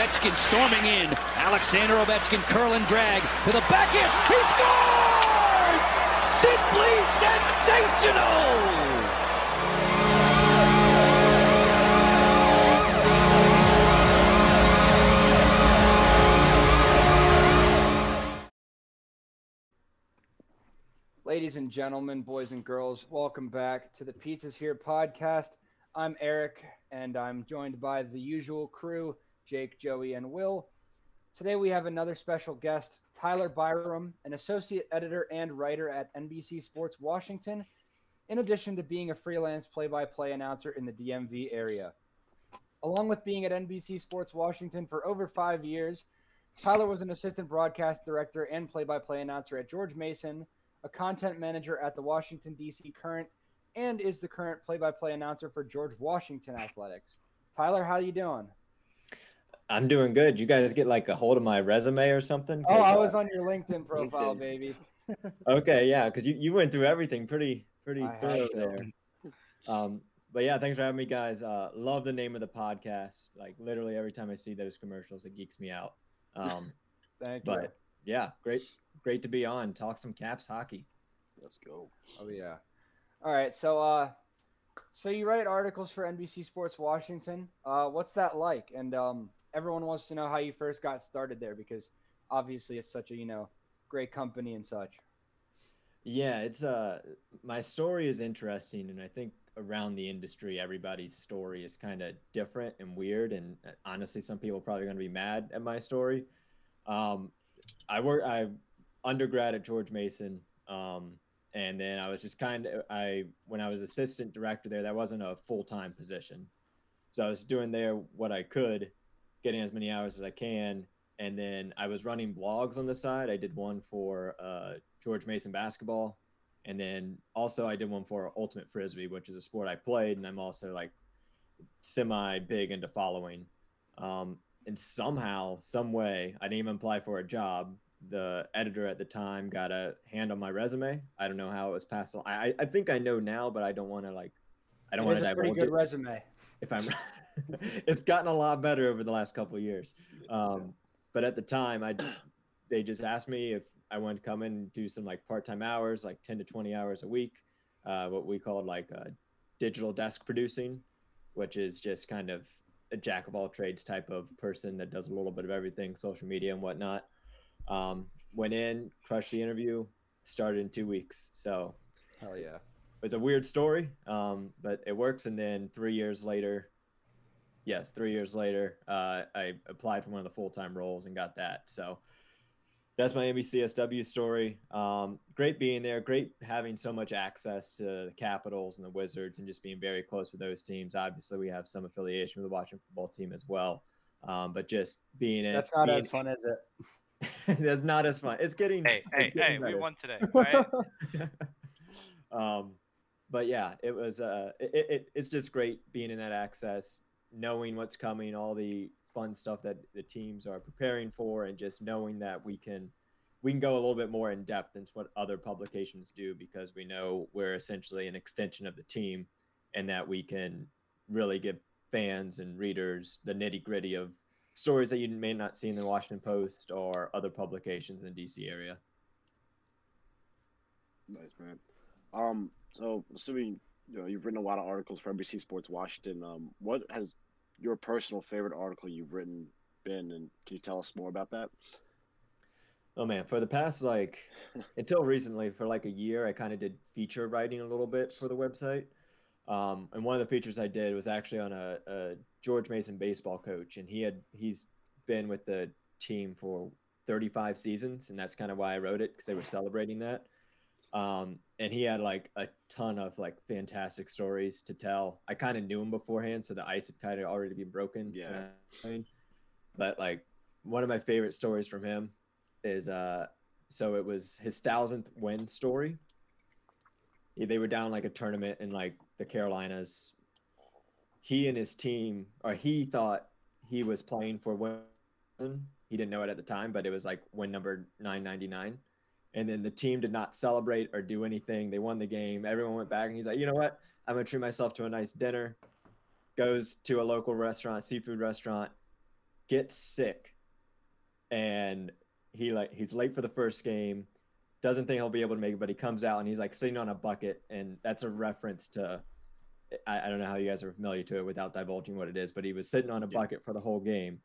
Ovechkin storming in. Alexander Ovechkin curl and drag to the back end. He scores! Simply sensational! Ladies and gentlemen, boys and girls, welcome back to the Pizzas Here podcast. I'm Eric, and I'm joined by the usual crew Jake, Joey, and Will. Today we have another special guest, Tyler Byrum, an associate editor and writer at NBC Sports Washington, in addition to being a freelance play by play announcer in the DMV area. Along with being at NBC Sports Washington for over five years, Tyler was an assistant broadcast director and play by play announcer at George Mason, a content manager at the Washington, D.C. Current, and is the current play by play announcer for George Washington Athletics. Tyler, how you doing? I'm doing good. You guys get like a hold of my resume or something? Oh, I was uh, on your LinkedIn profile, LinkedIn. baby. okay, yeah, because you, you went through everything pretty pretty thorough there. Um, but yeah, thanks for having me, guys. Uh, love the name of the podcast. Like literally every time I see those commercials, it geeks me out. Um, Thank you. But yeah, great great to be on. Talk some Caps hockey. Let's go. Oh yeah. All right, so uh, so you write articles for NBC Sports Washington. Uh, what's that like? And um, everyone wants to know how you first got started there because obviously it's such a you know great company and such. Yeah, it's uh my story is interesting, and I think around the industry, everybody's story is kind of different and weird. And uh, honestly, some people are probably going to be mad at my story. Um, I work I undergrad at George Mason. Um, and then I was just kind of I when I was assistant director there, that wasn't a full time position, so I was doing there what I could, getting as many hours as I can, and then I was running blogs on the side. I did one for uh, George Mason basketball, and then also I did one for Ultimate Frisbee, which is a sport I played, and I'm also like semi big into following. Um, and somehow, some way, I didn't even apply for a job the editor at the time got a hand on my resume. I don't know how it was passed on. I I think I know now, but I don't want to like I don't want to divulge pretty good it. resume. If I'm, it's gotten a lot better over the last couple years. Um, but at the time, I they just asked me if I wanted to come in and do some like part time hours, like ten to twenty hours a week, uh, what we called like uh, digital desk producing, which is just kind of a jack of all trades type of person that does a little bit of everything, social media and whatnot. Um, went in, crushed the interview, started in two weeks. So, hell yeah. It's a weird story, um, but it works. And then three years later, yes, three years later, uh, I applied for one of the full time roles and got that. So that's my NBCSW story. Um, great being there. Great having so much access to the Capitals and the Wizards and just being very close with those teams. Obviously, we have some affiliation with the Washington football team as well. Um, but just being it. That's not being, as fun as it. That's not as fun. It's getting. Hey, hey, hey! Better. We won today, right? um, but yeah, it was. Uh, it, it it's just great being in that access, knowing what's coming, all the fun stuff that the teams are preparing for, and just knowing that we can we can go a little bit more in depth into what other publications do because we know we're essentially an extension of the team, and that we can really give fans and readers the nitty gritty of stories that you may not see in the Washington Post or other publications in the DC area. Nice man. Um, so assuming you know you've written a lot of articles for NBC Sports Washington, um, what has your personal favorite article you've written been, and can you tell us more about that? Oh man, for the past like until recently, for like a year, I kind of did feature writing a little bit for the website. Um, and one of the features I did was actually on a, a George Mason baseball coach, and he had he's been with the team for 35 seasons, and that's kind of why I wrote it because they were celebrating that. Um, and he had like a ton of like fantastic stories to tell. I kind of knew him beforehand, so the ice had kind of already been broken. Yeah. I mean, but like one of my favorite stories from him is uh, so it was his thousandth win story. They were down like a tournament in like the Carolinas he and his team, or he thought he was playing for win. He didn't know it at the time, but it was like win number 999. And then the team did not celebrate or do anything. They won the game. Everyone went back, and he's like, you know what? I'm gonna treat myself to a nice dinner. Goes to a local restaurant, seafood restaurant, gets sick, and he like he's late for the first game, doesn't think he'll be able to make it, but he comes out and he's like sitting on a bucket, and that's a reference to. I, I don't know how you guys are familiar to it without divulging what it is, but he was sitting on a Yeah. bucket for the whole game,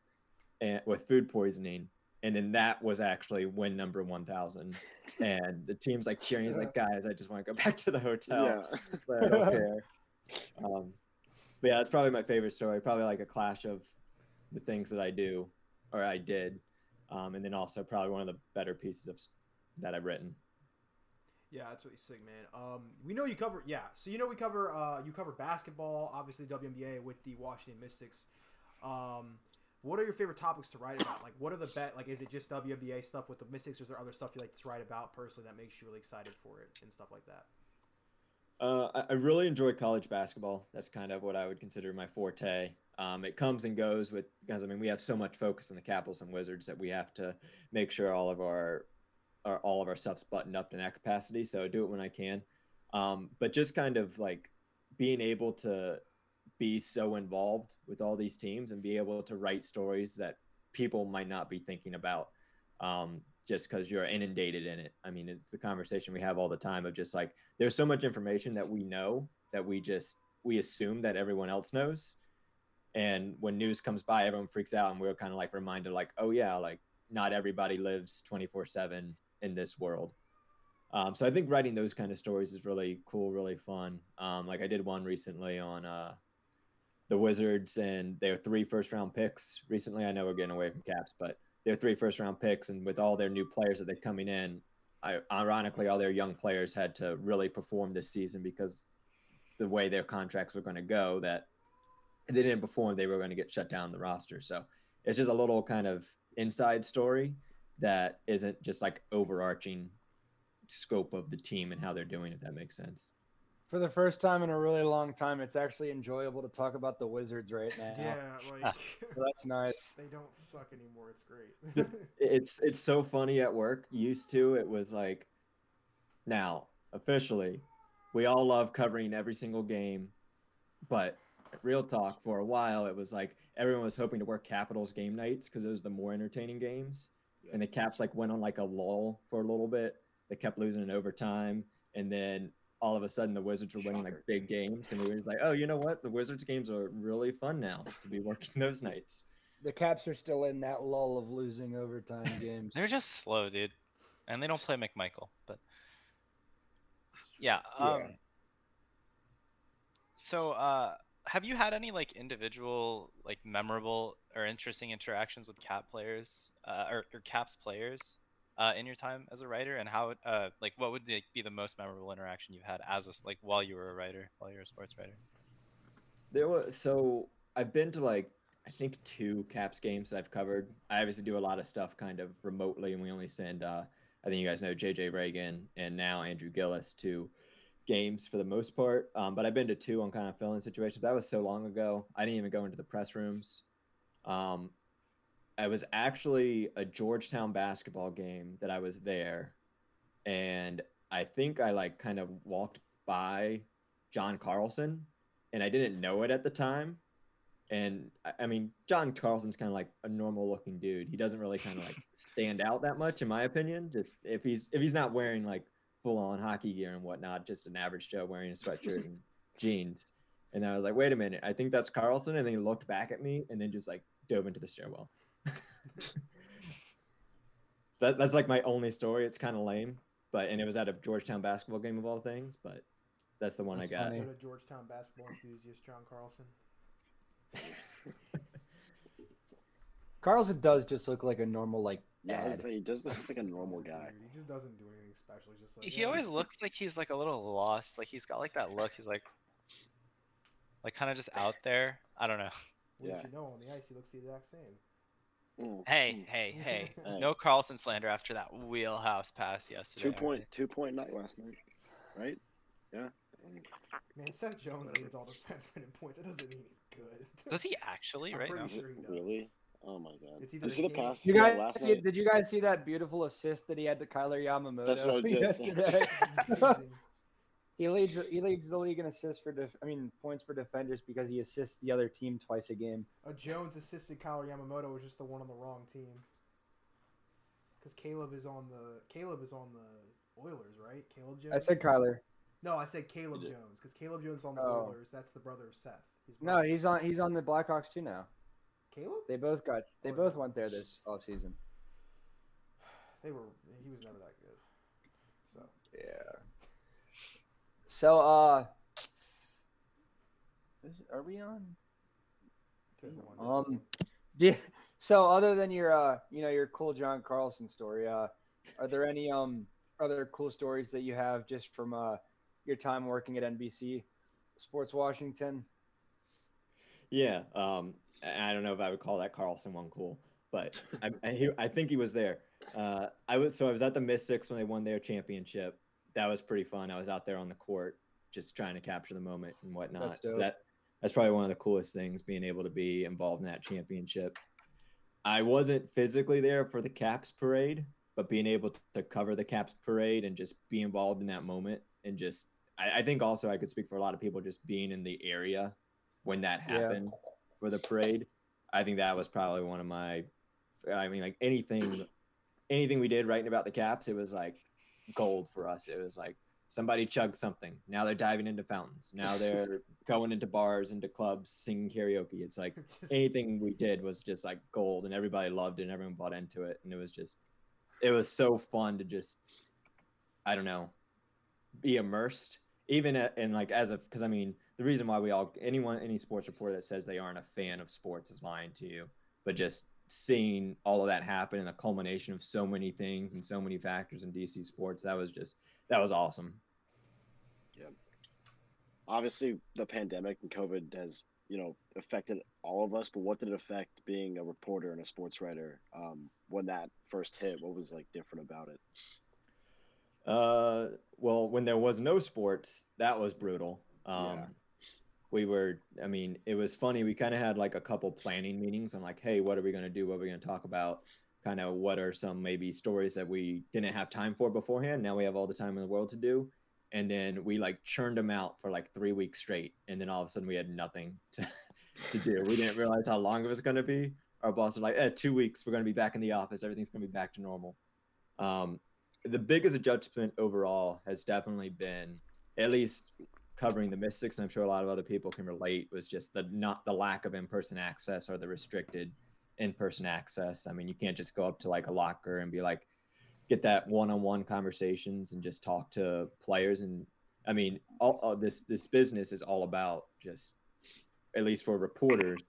and with food poisoning, and then that was actually win number one thousand, and the team's like cheering. He's like, "Guys, I just want to go back to the hotel." Yeah. so I don't care. Um, but yeah, that's probably my favorite story. Probably like a clash of the things that I do or I did, um, and then also probably one of the better pieces of that I've written. Yeah, that's really sick, man. Um, we know you cover, yeah. So you know we cover, uh, you cover basketball, obviously WNBA with the Washington Mystics. Um, what are your favorite topics to write about? Like, what are the bet? Like, is it just WNBA stuff with the Mystics, or is there other stuff you like to write about personally that makes you really excited for it and stuff like that? Uh, I, I really enjoy college basketball. That's kind of what I would consider my forte. Um, it comes and goes with because I mean we have so much focus on the Capitals and Wizards that we have to make sure all of our, our all of our stuff's buttoned up in that capacity. So I do it when I can. Um, but just kind of like being able to be so involved with all these teams and be able to write stories that people might not be thinking about um, just because you're inundated in it. I mean, it's the conversation we have all the time of just like there's so much information that we know that we just we assume that everyone else knows. And when news comes by everyone freaks out and we're kind of like reminded like oh yeah like not everybody lives 24 7 in this world. Um, so i think writing those kind of stories is really cool really fun. Um, like i did one recently on uh, the wizards and their three first round picks recently i know we're getting away from caps but their three first round picks and with all their new players that they're coming in I, ironically, all their young players had to really perform this season because the way their contracts were going to go, that if they didn't perform, they were going to get shut down the roster. So it's just a little kind of inside story that isn't just like overarching scope of the team and how they're doing, if that makes sense. For the first time in a really long time, it's actually enjoyable to talk about the Wizards right now. Yeah, like So that's nice. they don't suck anymore. It's great. It's it's so funny at work. Used to it was like now officially we all love covering every single game, but real talk for a while it was like everyone was hoping to work Capitals game nights because those are the more entertaining games. And the Caps like went on like a lull for a little bit. They kept losing in overtime, and then all of a sudden the Wizards were winning like big games, and we were just like, oh, you know what? The Wizards games are really fun now to be working those nights. The Caps are still in that lull of losing overtime games. They're just slow, dude, and they don't play McMichael. But yeah, Yeah. um, so uh, have you had any like individual, like memorable or interesting interactions with Cap players, uh, or, or Caps players, uh, in your time as a writer? And how, uh, like, what would be the most memorable interaction you've had as a like while you were a writer, while you were a sports writer? There was so I've been to like I think two Caps games that I've covered. I obviously do a lot of stuff kind of remotely, and we only send uh, I think you guys know JJ Regan and now Andrew Gillis to games for the most part. Um, but I've been to two on kind of fill-in situations. That was so long ago. I didn't even go into the press rooms. Um, I was actually a Georgetown basketball game that I was there, and I think I like kind of walked by John Carlson and I didn't know it at the time. And I- I mean, John Carlson's kind of like a normal looking dude. He doesn't really kind of like stand out that much, in my opinion. Just if he's if he's not wearing like full on hockey gear and whatnot, just an average Joe wearing a sweatshirt and jeans. And I was like, wait a minute, I think that's Carlson. And then he looked back at me and then just like dove into the stairwell. So that, that's like my only story. It's kind of lame, but and it was at a Georgetown basketball game of all things. But that's the one That's I got. funny. What a Georgetown basketball enthusiast, John Carlson. Carlson does just look like a normal like Yeah, I dad. was saying, he does look like a normal Dude, guy. He just doesn't do anything special. He's just like he yeah, always he's- looks like he's like a little lost. Like he's got like that look. He's like, like kind of just out there. I don't know. Wouldn't Yeah. you know on the ice he looks the exact same. Mm, Hey, mm. hey, hey! Hey. No Carlson slander after that wheelhouse pass yesterday. Two alright? point two point night last night, right? Yeah. Mm. Man, Seth Jones leads all defensemen in points. That doesn't mean he's good. Does he actually I'm right pretty now? sure he does. Really? Oh my god. It's Did either you see the pass You guys, last see, night? did you guys see that beautiful assist that he had to Kailer Yamamoto That's what I was just saying. yesterday? Amazing. He leads he leads the league in assists for def, I mean points for defenders because he assists the other team twice a game. A Jones assisted Kyle Yamamoto was just the one on the wrong team. Because Caleb is on the Caleb is on the Oilers, right? Caleb Jones. I said Kyler. no. I said Caleb Jones because Caleb Jones on the Oh. Oilers. That's the brother of Seth. His No, he's on he's on the Blackhawks too now. Caleb. They both got they Oh, both yeah. went there this offseason. They were. He was never that good. So Yeah. So uh is- are we on? Um do, so other than your uh you know your cool John Carlson story, uh are there any um other cool stories that you have just from uh your time working at NBC Sports Washington? Yeah, um, I don't know if I would call that Carlson one cool, but I, I, he, I think he was there. Uh, I was so I was at the Mystics when they won their championship. That was pretty fun. I was out there on the court, just trying to capture the moment and whatnot. That's So that that's probably one of the coolest things, being able to be involved in that championship. I wasn't physically there for the Caps parade, but being able to cover the Caps parade and just be involved in that moment and just I, I think also I could speak for a lot of people just being in the area when that Yeah. happened for the parade. I think that was probably one of my I mean like anything anything we did writing about the caps, it was like gold for us. It was like somebody chugged something. Now they're diving into fountains. Now they're going into bars, into clubs, singing karaoke. It's like anything we did was just like gold and everybody loved it and everyone bought into it and it was just it was so fun to just i don't know be immersed even in like as a because i mean the reason why we all anyone any sports reporter that says they aren't a fan of sports is lying to you but just seeing all of that happen and the culmination of so many things and so many factors in dc sports that was just that was awesome Yeah. Obviously, the pandemic and COVID has you know affected all of us. But what did it affect being a reporter and a sports writer um, when that first hit? What was like different about it? Uh, well, when there was no sports, that was brutal. Um, Yeah. We were, I mean, it was funny. We kind of had like a couple planning meetings on like, hey, what are we going to do? What are we going to talk about? Kind of what are some maybe stories that we didn't have time for beforehand? Now we have all the time in the world to do. And then we like churned them out for like three weeks straight. And then all of a sudden we had nothing to, to do. We didn't realize how long it was going to be. Our boss was like, eh, two weeks, we're going to be back in the office. Everything's going to be back to normal. Um, the biggest adjustment overall has definitely been at least covering the mystics and i'm sure a lot of other people can relate was just the not the lack of in-person access or the restricted in-person access. I mean you can't just go up to like a locker and be like get that one-on-one conversations and just talk to players. And i mean all, all this this business is all about just at least for reporters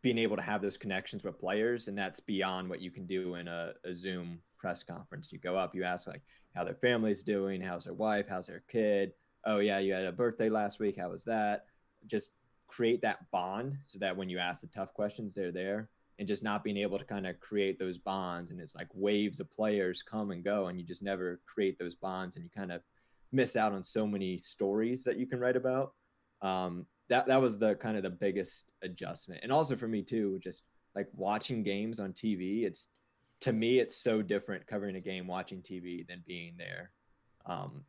being able to have those connections with players and that's beyond what you can do in a, a zoom press conference. You go up you ask like how their family's doing how's their wife how's their kid oh yeah you had a birthday last week how was that? Just create that bond so that when you ask the tough questions they're there. And just not being able to kind of create those bonds and it's like waves of players come and go and you just never create those bonds and you kind of miss out on so many stories that you can write about. Um, that that was the kind of the biggest adjustment. And also for me too just like watching games on tv it's to me it's so different covering a game watching tv than being there. Um,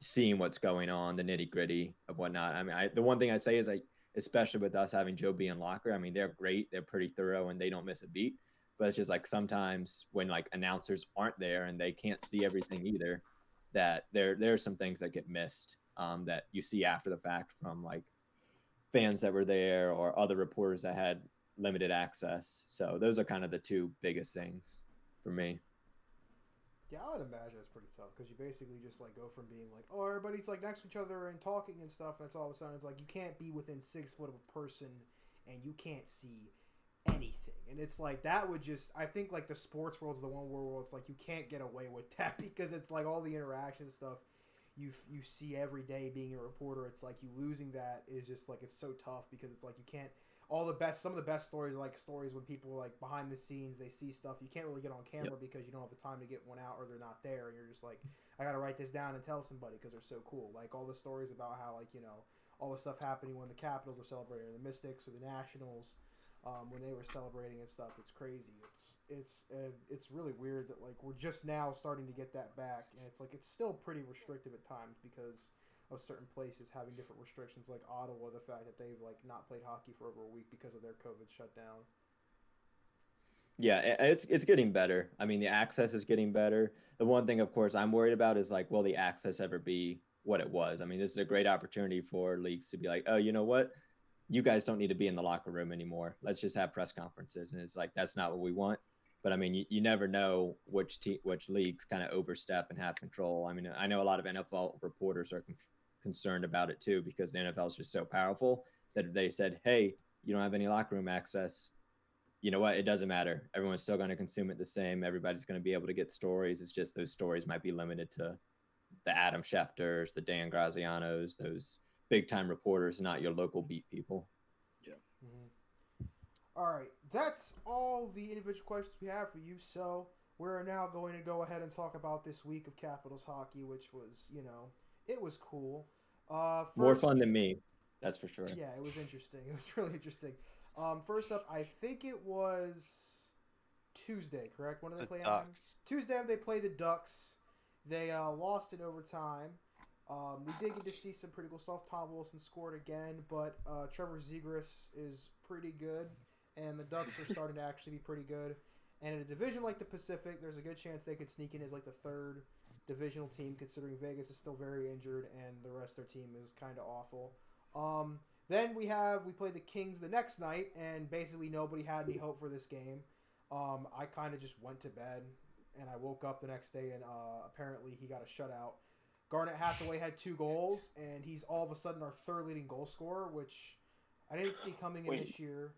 seeing what's going on the nitty gritty of whatnot i mean I, the one thing i say is like especially with us having joe b and locker i mean they're great they're pretty thorough and they don't miss a beat but it's just like sometimes when like announcers aren't there and they can't see everything either that there there are some things that get missed um, that you see after the fact from like fans that were there or other reporters that had limited access. So those are kind of the two biggest things for me. Yeah, I would imagine that's pretty tough because you basically just like go from being like, oh, everybody's like next to each other and talking and stuff, and it's all of a sudden it's like you can't be within six foot of a person and you can't see anything, and it's like that would just I think like the sports world's the one where it's like you can't get away with that because it's like all the interaction stuff you you see every day being a reporter. It's like you losing that is just like it's so tough because it's like you can't all the best some of the best stories are like stories when people like behind the scenes they see stuff. You can't really get on camera because you don't have the time to get one out or they're not there and you're just like i gotta write this down and tell somebody because they're so cool. Like all the stories about how like you know all the stuff happening when the capitals were celebrating or the mystics or the nationals um, when they were celebrating and stuff. It's crazy. It's it's uh, it's really weird that like we're just now starting to get that back and it's like it's still pretty restrictive at times because of certain places having different restrictions, like Ottawa, the fact that they've like not played hockey for over a week because of their COVID shutdown. Yeah, it's it's getting better. I mean, the access is getting better. The one thing, of course, I'm worried about is like, will the access ever be what it was? I mean, this is a great opportunity for leagues to be like, oh, you know what? You guys don't need to be in the locker room anymore. Let's just have press conferences. And it's like that's not what we want. But I mean, you, you never know which te- which leagues kind of overstep and have control. I mean, I know a lot of NFL reporters are con- concerned about it too because the NFL is just so powerful that they said, "Hey, you don't have any locker room access," you know what? It doesn't matter. Everyone's still going to consume it the same. Everybody's going to be able to get stories. It's just those stories might be limited to the Adam Schefters, the Dan Grazianos, those big time reporters, not your local beat people. Mm-hmm. All right, that's all the individual questions we have for you. So we're now going to go ahead and talk about this week of Capitals hockey, which was, you know, it was cool. Uh, More fun than me, that's for sure. Yeah, it was interesting. It was really interesting. Um, first up, I think it was Tuesday, correct? When did they The play? Anaheim? Ducks. Tuesday, they played the Ducks. They uh, lost in overtime. Um, we did get to see some pretty cool stuff. Tom Wilson scored again, but uh, Trevor Zegras is pretty good, and the Ducks are starting to actually be pretty good. And in a division like the Pacific, there's a good chance they could sneak in as like the third divisional team, considering Vegas is still very injured and the rest of their team is kind of awful. Um, then we have we played the Kings the next night, and basically nobody had any hope for this game. Um, I kind of just went to bed, and I woke up the next day, and uh, apparently he got a shutout. Garnett Hathaway had two goals, and he's all of a sudden our third leading goal scorer, which I didn't see coming in Wait. this year.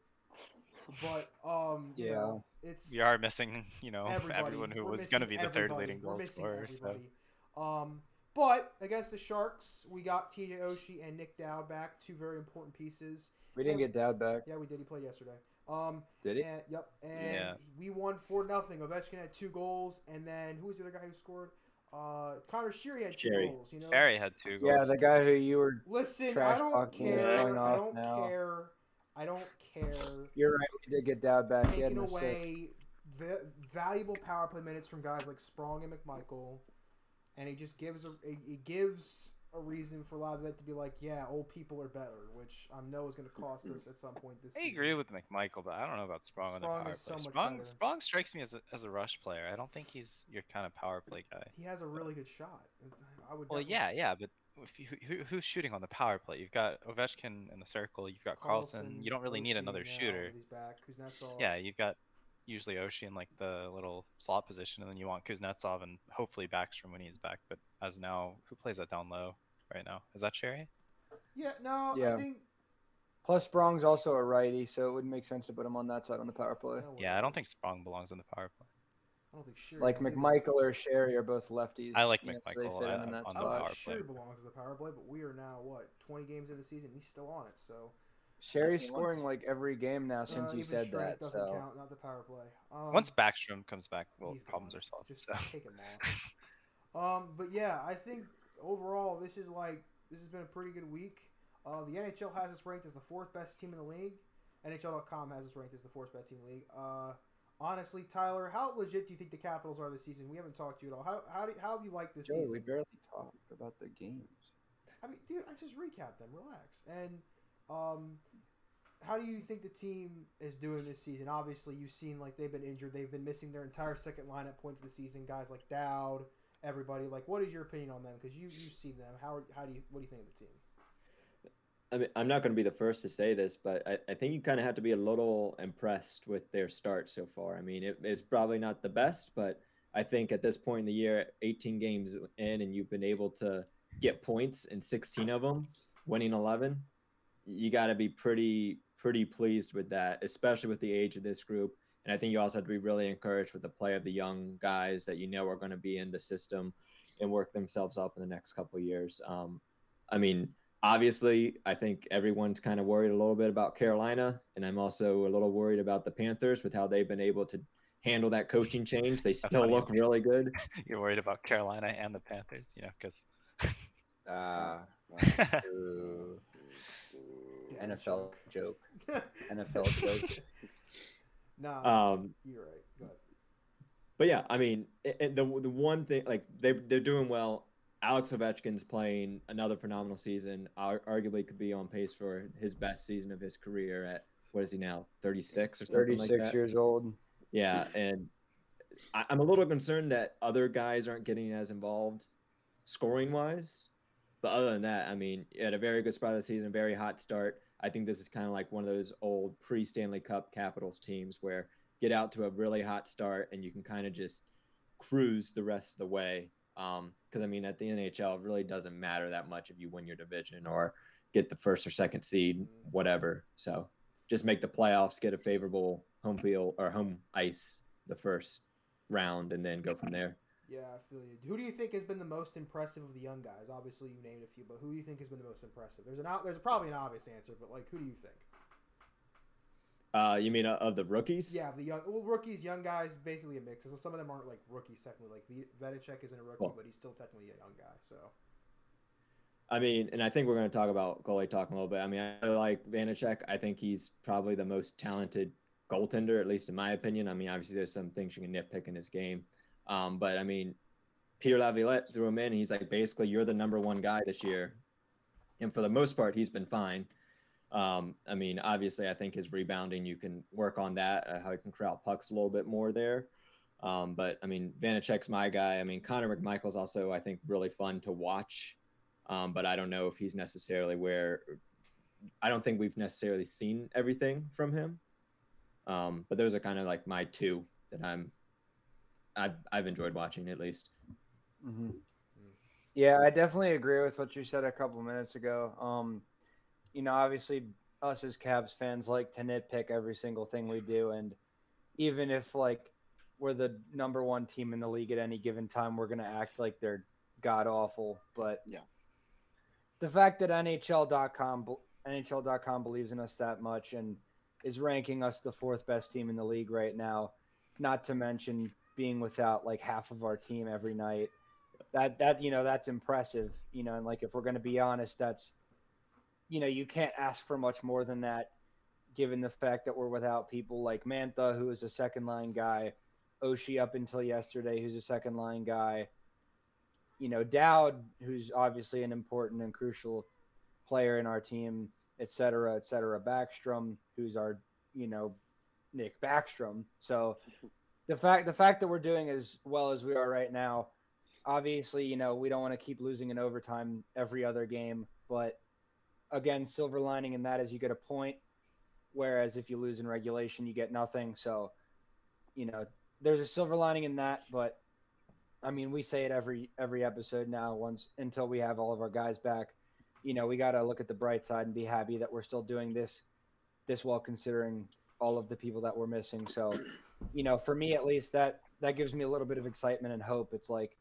But um, you Yeah. know, it's We are missing, you know, everybody. everyone who We're was going to be missing the third leading We're goal missing scorer. So. Um, but against the Sharks, we got TJ Oshie and Nick Dowd back, two very important pieces. We didn't get Dowd back, Yeah, we did. He played yesterday. Um, did he? and, yep, and Yeah. we won four nothing. Ovechkin had two goals, and then who was the other guy who scored? Uh, Connor Sheary had two goals. You know, Barry had two goals. Yeah, the guy who you were. listen, I don't care. I don't now. care. I don't care. You're right. We did get Dowd back. He Taking away the valuable power play minutes from guys like Sprong and McMichael, and he just gives a it, it gives a reason for a lot of that to be like, yeah, old people are better, which I know is going to cost us at some point this I season. agree with McMichael, but I don't know about Sprong on the power is so play. much Sprong. Sprong strikes me as a, as a rush player. I don't think he's your kind of power play guy. He has a really good shot. I would. Well, yeah, yeah, but if you, who, who's shooting on the power play? You've got Ovechkin in the circle. You've got Carlson. You don't really need another shooter. He's back. Kuznetsov. Yeah, you've got usually Oshie in like the little slot position, and then you want Kuznetsov and hopefully Backstrom when he's back. But as now, who plays that down low right now? Is that Sheary? Yeah. No, Yeah. I think. Plus, Sprong's also a righty, so it wouldn't make sense to put him on that side on the power play. Yeah, I don't think Sprong belongs on the power play. I don't think Sheary Like has either. McMichael or Sheary are both lefties. I like you know, so McMichael, they fit him uh, in that on I the don't spot. power think play. Belongs to the power play, but we are now what 20 games into the season. He's still on it, so. Sheary's Once- scoring like every game now since uh, you even said strength that. doesn't So count, not the power play. Um, Once Backstrom comes back, well, he's problems gone. are solved. Just So. take him off. Um, but yeah, I think overall this is like this has been a pretty good week. Uh, the NHL has us ranked as the fourth best team in the league. NHL.com has us ranked as the fourth best team in the league. Uh, honestly, Tyler, how legit do you think the Capitals are this season? We haven't talked to you at all. How how, do, how have you liked this Joey, season? we barely talked about the games. I mean, dude, I just recap them. Relax. And um, how do you think the team is doing this season? Obviously, you've seen like they've been injured. They've been missing their entire second line at points of the season. Guys like Dowd, everybody. Like, what is your opinion on them? Because you you've seen them. How how do you what do you think of the team? I mean, I'm not going to be the first to say this, but I, I think you kind of have to be a little impressed with their start so far. I mean, it is probably not the best, but I think at this point in the year, 18 games in, and you've been able to get points in 16 of them, winning 11, you got to be pretty pretty pleased with that, especially with the age of this group. And I think you also have to be really encouraged with the play of the young guys that you know are going to be in the system and work themselves up in the next couple years. Um, I mean, obviously, I think everyone's kind of worried a little bit about Carolina, and I'm also a little worried about the Panthers with how they've been able to handle that coaching change. They still look really good. You're worried about Carolina and the Panthers, you know, because ooh, Dad NFL joke. NFL joke. nah, Um, you're right. Go ahead. but yeah, I mean, and the the one thing like they they're doing well Alex Ovechkin's playing another phenomenal season. Ar- arguably could be on pace for his best season of his career at what is he now, 36 or something Thirty like years old. Yeah, and I, I'm a little concerned that other guys aren't getting as involved scoring wise. But other than that, I mean, had a very good spot of the season, very hot start. I think this is kind of like one of those old pre Stanley Cup Capitals teams where get out to a really hot start and you can kind of just cruise the rest of the way. Um, Because I mean, at the NHL, it really doesn't matter that much if you win your division or get the first or second seed, whatever. So just make the playoffs, get a favorable home field or home ice the first round, and then go from there. Yeah, I feel you. Who do you think has been the most impressive of the young guys? Obviously, you named a few, but who do you think has been the most impressive? There's an there's probably an obvious answer, but like, who do you think? Uh, you mean uh, of the rookies? Yeah, the young well rookies, young guys, basically a mix. So some of them aren't like rookies technically. Like Vanecek isn't a rookie, but he's still technically a young guy. So I mean, and I think we're going to talk about goalie talk a little bit. I mean, I like Vanecek. I think he's probably the most talented goaltender, at least in my opinion. I mean, obviously there's some things you can nitpick in his game, um, but I mean, Peter Laviolette threw him in. He's like, basically, you're the number one guy this year, and for the most part, he's been fine. Um, I mean, obviously, I think his rebounding, you can work on that, uh, how he can corral pucks a little bit more there. Um, but I mean, Vanecek's my guy. I mean, Connor McMichael's also, I think, really fun to watch. Um, but I don't know if he's necessarily where. I don't think we've necessarily seen everything from him. Um, but those are kind of like my two that I'm. I've I've enjoyed watching at least. hmm Yeah, I definitely agree with what you said a couple minutes ago. Um, you know, obviously, us as Caps fans like to nitpick every single thing we do, and even if like we're the number one team in the league at any given time, we're gonna act like they're god awful. But Yeah. the fact that NHL.com NHL.com believes in us that much and is ranking us the fourth best team in the league right now, not to mention being without like half of our team every night that that you know that's impressive you know and like if we're going to be honest that's you know you can't ask for much more than that given the fact that we're without people like mantha who is a second line guy oshie up until yesterday who's a second line guy you know dowd who's obviously an important and crucial player in our team et cetera et cetera backstrom who's our you know nick backstrom. So the fact the fact that we're doing as well as we are right now obviously, you know, we don't want to keep losing in overtime every other game, but again, silver lining in that is you get a point, whereas if you lose in regulation, you get nothing. So, you know, there's a silver lining in that, but I mean, we say it every every episode now. Once until we have all of our guys back, you know, we got to look at the bright side and be happy that we're still doing this this well, considering all of the people that we're missing. So, you know, for me at least, that that gives me a little bit of excitement and hope. It's like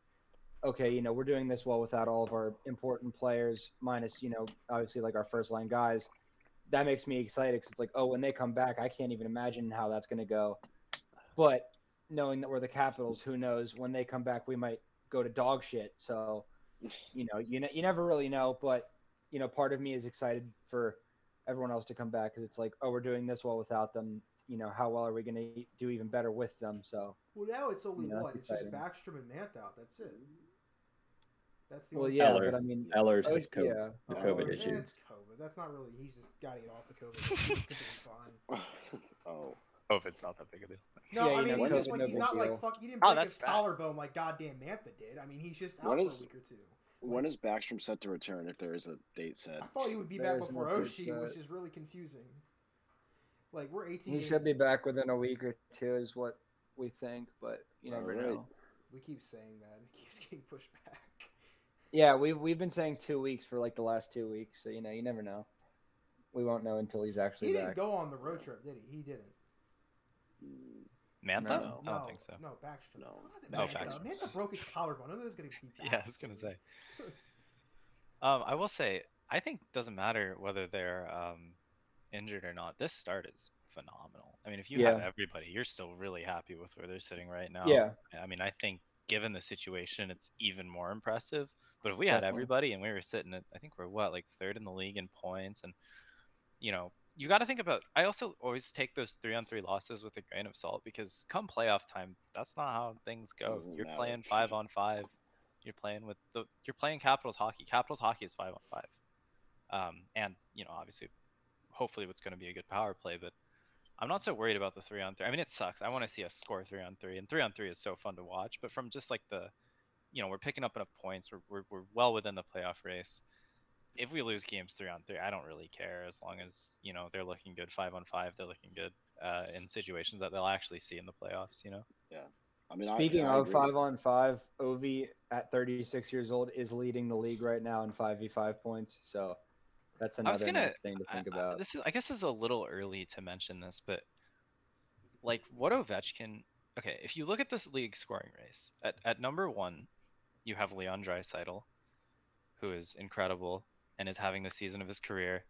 okay, you know, we're doing this well without all of our important players, minus, you know, obviously like our first line guys. That makes me excited because it's like, oh, when they come back, I can't even imagine how that's going to go. But knowing that we're the Capitals, who knows? When they come back, we might go to dog shit. So, you know, you, ne- you never really know. But, you know, part of me is excited for everyone else to come back because it's like, oh, we're doing this well without them. You know, how well are we going to do even better with them? So, well now it's only Yeah, that's what it's just. Backstrom and Mantha out. That's it. That's the well, only yeah, Eller. but I mean, Ellers oh, has COVID. yeah. the Oh, COVID yeah, issues. It's COVID. That's not really. He's just got to get off the COVID. He's fine. Oh. oh, if it's not that big of a deal. No, Yeah, I mean know, he's just like no he's not deal. like fuck. He didn't Oh, break that's his bad. collarbone like goddamn Mantha did. I mean he's just out When for is- a week or two. when is Backstrom set to return? If there is a date set, I thought he would be There back before a date Oshie, set. which is really confusing. Like we're 18. He games should be back within a week or two, is what we think, but you never know. We keep saying that. It keeps getting pushed back. Yeah, we've we've been saying two weeks for like the last two weeks, so you know, you never know. We won't know until he's actually He didn't back. go on the road trip, did he? He didn't. Mantha? No. I don't think so. No, Backstrom. No. No, Oh, Mantha. Backstrom. Mantha broke his collarbone. I knew it gonna be. Yeah, I was gonna say. Um, I will say, I think it doesn't matter whether they're um, injured or not. This start is phenomenal. I mean, if you have everybody, you're still really happy with where they're sitting right now. Yeah, I mean, I think given the situation, it's even more impressive. But if we had everybody and we were sitting at, I think we're what, like third in the league in points, and you know, you got to think about. I also always take those three on three losses with a grain of salt because come playoff time, that's not how things go. Doesn't You're matter. playing five on five. You're playing with the you're playing Capitals hockey. Capitals hockey is five on five, um, and you know obviously, hopefully, what's going to be a good power play. But I'm not so worried about the three on three. I mean, it sucks. I want to see us score three on three, and three on three is so fun to watch. But from just like the, you know, we're picking up enough points. We're we're, we're well within the playoff race. If we lose games three on three, I don't really care as long as you know they're looking good five on five. They're looking good uh, in situations that they'll actually see in the playoffs. You know. Yeah. I mean, Speaking I of agree. five on five, Ovi at 36 years old is leading the league right now in 5v5 points. So that's I was another gonna- nice thing to think I- about. this is, I guess, this is a little early to mention this, but like what Ovechkin. Okay, if you look at this league scoring race, at at number one, you have Leon Draisaitl, who is incredible and is having the season of his career,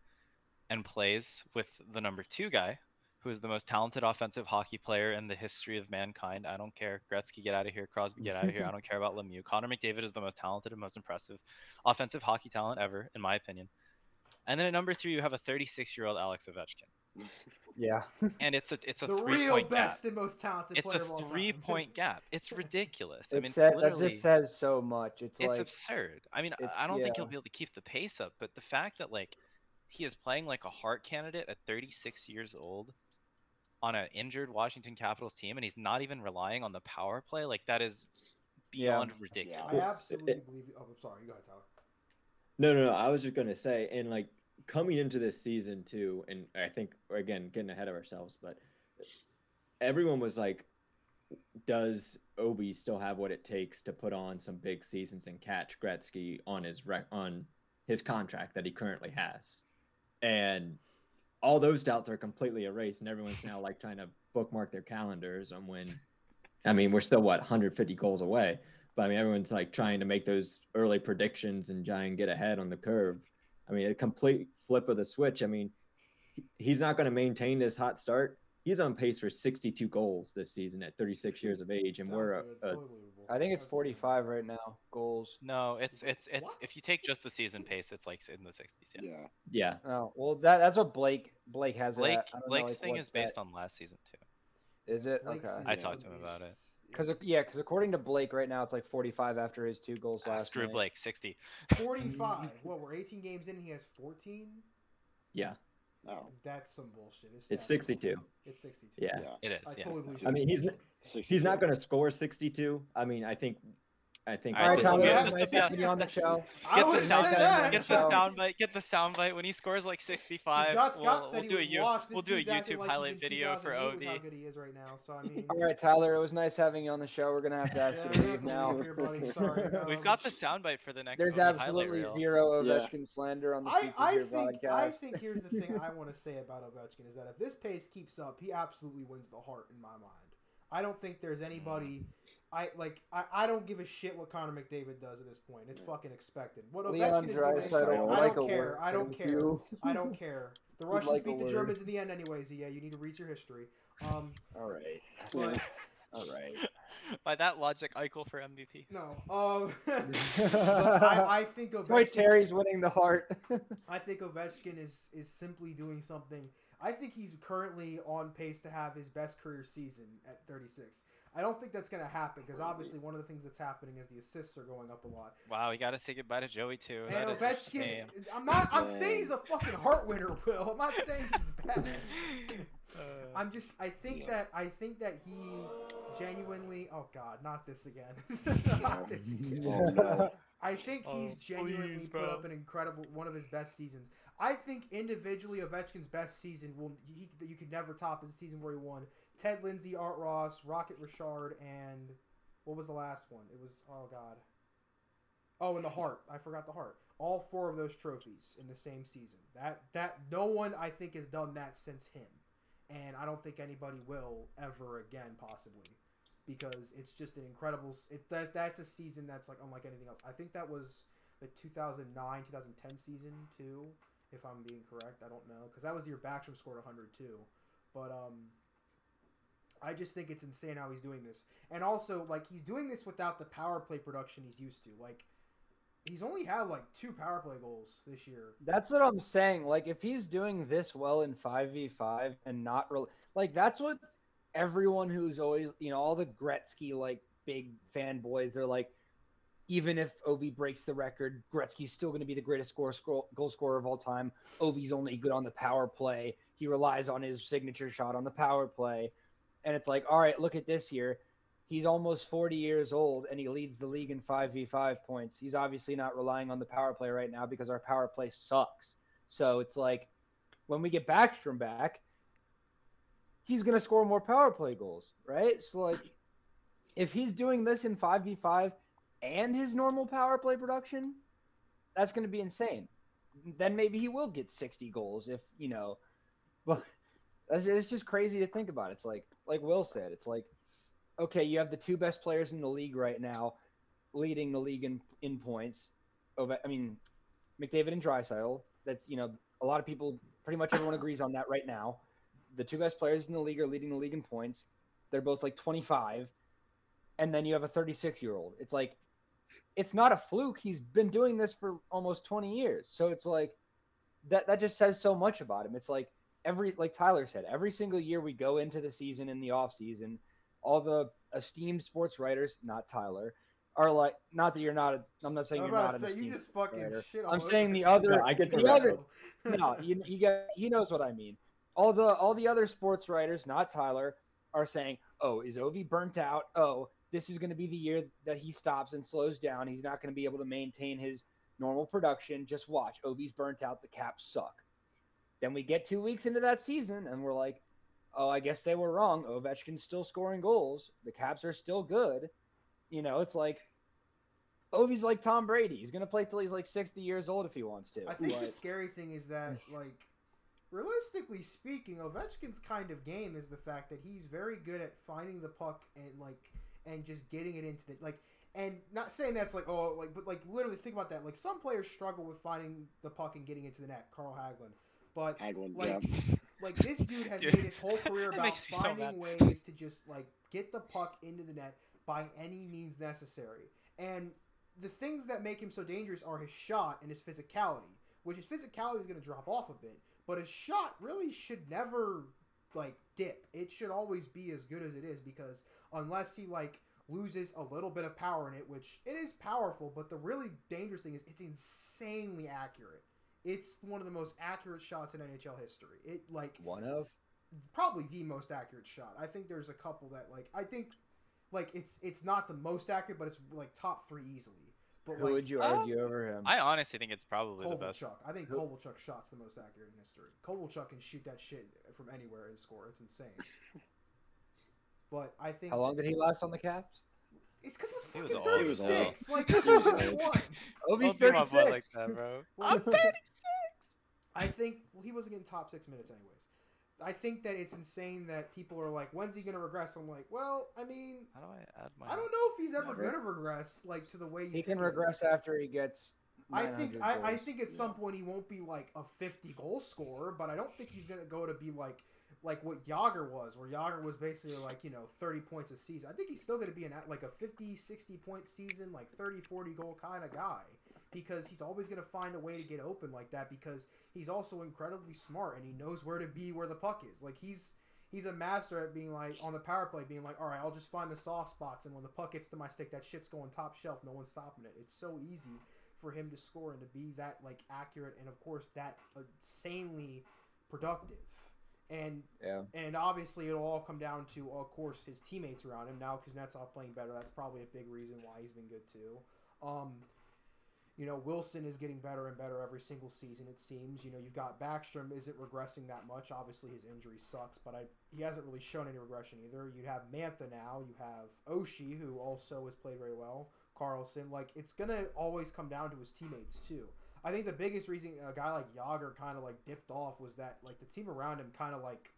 and plays with the number two guy, who is the most talented offensive hockey player in the history of mankind. I don't care. Gretzky, get out of here. Crosby, get out of here. I don't care about Lemieux. Connor McDavid is the most talented and most impressive offensive hockey talent ever, in my opinion. And then at number three, you have a 36-year-old Alex Ovechkin, yeah. and it's a it's a the real three-point gap. best and most talented It's player a of all time. three-point gap. It's ridiculous. I It mean, sa- it's that just says so much. It's, it's like absurd. I mean, I- don't think he'll be able to keep the pace up, but the fact that like he is playing like a Hart candidate at 36 years old on an injured Washington Capitals team, and he's not even relying on the power play, like that is Yeah. beyond ridiculous. I absolutely believe you. Oh, I'm sorry. You go ahead, Tyler. No, no, no. I was just gonna say, and like coming into this season too, and I think again getting ahead of ourselves, but everyone was like, "Does Ovi still have what it takes to put on some big seasons and catch Gretzky on his rec- on his contract that he currently has?" And all those doubts are completely erased, and everyone's now like trying to bookmark their calendars on when. I mean, we're still what 150 goals away, but I mean, everyone's like trying to make those early predictions and try and get ahead on the curve. I mean, a complete flip of the switch. I mean, he's not going to maintain this hot start. He's on pace for 62 goals this season at 36 years of age, and Sounds we're a, good. a Totally believable. I think it's 45 right now goals. No, it's it's it's What? if you take just the season pace, it's like in the 60s. Yeah. Yeah. yeah. Oh well, that that's what Blake Blake has. it Blake at. I don't know, Blake's like, thing is based that- on last season too. Is it Blake's okay? I talked to him about it. Is- Because is yeah, because according to Blake, right now it's like 45 after his two goals last screw night. Blake, 60. 45. what? We're 18 games in. and He has 14. Yeah. No. That's some bullshit. It's not- 62. It's 62. Yeah. Yeah. It is. I yeah. totally believe. I mean, he's 62. he's not going to score 62. I mean, I think, I think. All All right, this Tyler, be- nice this will be a- have on the show. I Get the wouldn't sound, bite. get the So- soundbite. Get the soundbite when he scores like 65. John Scott we'll, said we'll he do a was U- we'll do a YouTube like highlight video for 2008 with How OV. good he is right now. So I mean, All right, Tyler, it was nice having you on the show. We're gonna have to ask Yeah, you to leave now. here, buddy. Sorry, no. Um, We've got the soundbite for the next. There's absolutely reel. zero Yeah. Ovechkin slander on the I, Pieces I think podcast. I think here's the thing I want to say about Ovechkin is that if this pace keeps up, he absolutely wins the Hart in my mind. I don't think there's anybody. Mm. I like. I, I don't give a shit what Connor McDavid does at this point. It's fucking expected. What Leon Ovechkin is Draisaitl, doing, would I like don't a care. word, I don't care. you. I don't care. The Russians like beat the word. Germans in the end, anyways. Yeah, you need to read your history. Um, All right, but all right. By that logic, Eichel for MVP. no. Um, I, I think Troy Ovechkin. Terry's winning the Hart. I think Ovechkin is is simply doing something. I think he's currently on pace to have his best career season at 36. I don't think that's going to happen because obviously one of the things that's happening is the assists are going up a lot. Wow, we got to say goodbye to Joey too. And That is a Ovechkin, shame. I'm not. I'm saying he's a fucking Hart winner, Will. I'm not saying he's bad. Uh, I'm just. I think Yeah. that. I think that he genuinely. Oh God, not this again. not this again. Oh, no. I think Oh, he's genuinely please, put up an incredible one of his best seasons. I think individually Ovechkin's best season will he that you could never top is the season where he won Ted Lindsay, Art Ross, Rocket Richard, and what was the last one? It was oh god. Oh, and the Hart. I forgot the Hart. All four of those trophies in the same season. That that no one I think has done that since him. And I don't think anybody will ever again possibly because it's just an incredible it that that's a season that's like unlike anything else. I think that was the 2009 2010 season too if I'm being correct. I don't know cuz that was the year Backstrom scored 100 too. But um I just think it's insane how he's doing this. And also like he's doing this without the power play production he's used to. Like he's only had like two power play goals this year. That's what I'm saying. Like, if he's doing this well in 5v5 and not really, like, that's what everyone who's always, you know, all the Gretzky, like, big fanboys are like, even if Ovi breaks the record, Gretzky's still going to be the greatest score, score, goal scorer of all time. Ovi's only good on the power play. He relies on his signature shot on the power play. And it's like, all right, look at this year. He's almost 40 years old and he leads the league in 5v5 points. He's obviously not relying on the power play right now because our power play sucks. So it's like when we get Backstrom back, he's going to score more power play goals, right? So like if he's doing this in 5v5 and his normal power play production, that's going to be insane. Then maybe he will get 60 goals if, you know, but it's just crazy to think about. It's like like Will said, it's like okay, you have the two best players in the league right now leading the league in in points. Of I mean, McDavid and Draisaitl. That's, you know, a lot of people pretty much everyone agrees on that right now. The two best players in the league are leading the league in points. They're both like 25 and then you have a 36 year old. It's like, it's not a fluke. He's been doing this for almost 20 years. So it's like, that that just says so much about him. It's like every like Tyler said, every single year we go into the season in the off season, all the esteemed sports writers, not Tyler, are like not that you're not. A, I'm not saying I'm you're not an say you just fucking writer. shit all I'm over saying the other. Yeah, I get the the other. No, you you get he knows what I mean. All the all the other sports writers, not Tyler, are saying, "Oh, is Ovi burnt out? Oh, this is going to be the year that he stops and slows down. He's not going to be able to maintain his normal production. Just watch. Ovi's burnt out. The Caps suck." Then we get two weeks into that season, and we're like, "Oh, I guess they were wrong. Ovechkin's still scoring goals. The Caps are still good." You know, it's like Ovi's like Tom Brady. He's going to play till he's like 60 years old if he wants to. I think the scary thing is that, like, realistically speaking, Ovechkin's kind of game is the fact that he's very good at finding the puck and like and just getting it into the like. And not saying that's like oh like but like literally think about that like some players struggle with finding the puck and getting into the net Carl Hagelin but like yeah. like this dude has made his whole career about me so finding ways to just like get the puck into the net by any means necessary. And the things that make him so dangerous are his shot and his physicality, which his physicality is going to drop off a bit, but his shot really should never like dip. It should always be as good as it is because unless he like loses a little bit of power in it, which it is powerful, but the really dangerous thing is it's insanely accurate. It's one of the most accurate shots in NHL history. It like one of. probably the most accurate shot. I think there's a couple that like I think like it's it's not the most accurate, but it's like top three easily. But Who like would you um, argue over him? I honestly think it's probably the best. Kovalchuk, I think Who- Kovalchuk's shot's the most accurate in history. Kovalchuk can shoot that shit from anywhere and score. It's insane. But I think How long did he last on the Caps? It's because He he was was old. fucking He was 36. Like He was old. what? Ovi's Don't do my 36. boy like that, bro. I'm 36. I think well, he wasn't getting top six minutes anyways. I think that it's insane that people are like, when's he gonna regress? I'm like, well, I mean, How do I add my? I don't know if he's ever Never. gonna regress like to the way you He think can is. regress after he gets. I think 900 I, I goals. think at some point he won't be like a 50 goal scorer, but I don't think he's gonna go to be like like what Jagr was, where Jagr was basically like you know 30 points a season. I think he's still gonna be an like a 50, 60 point season, like 30, 40 goal kind of guy because he's always gonna find a way to get open like that because he's also incredibly smart and he knows where to be where the puck is. Like he's he's a master at being like on the power play, being like, all right, I'll just find the soft spots, and when the puck gets to my stick, that shit's going top shelf. No one's stopping it. It's so easy for him to score and to be that like accurate and of course that insanely productive. And Yeah. and obviously it'll all come down to of course his teammates around him now because Kuznetsov playing better. That's probably a big reason why he's been good too. Um, you know Wilson is getting better and better every single season. It seems. You know you've got Backstrom isn't regressing that much. Obviously his injury sucks, but I he hasn't really shown any regression either. You have Mantha now. You have Oshie who also has played very well. Carlson. Like it's gonna always come down to his teammates too. I think the biggest reason a guy like Jagr kind of like dipped off was that like the team around him kind of like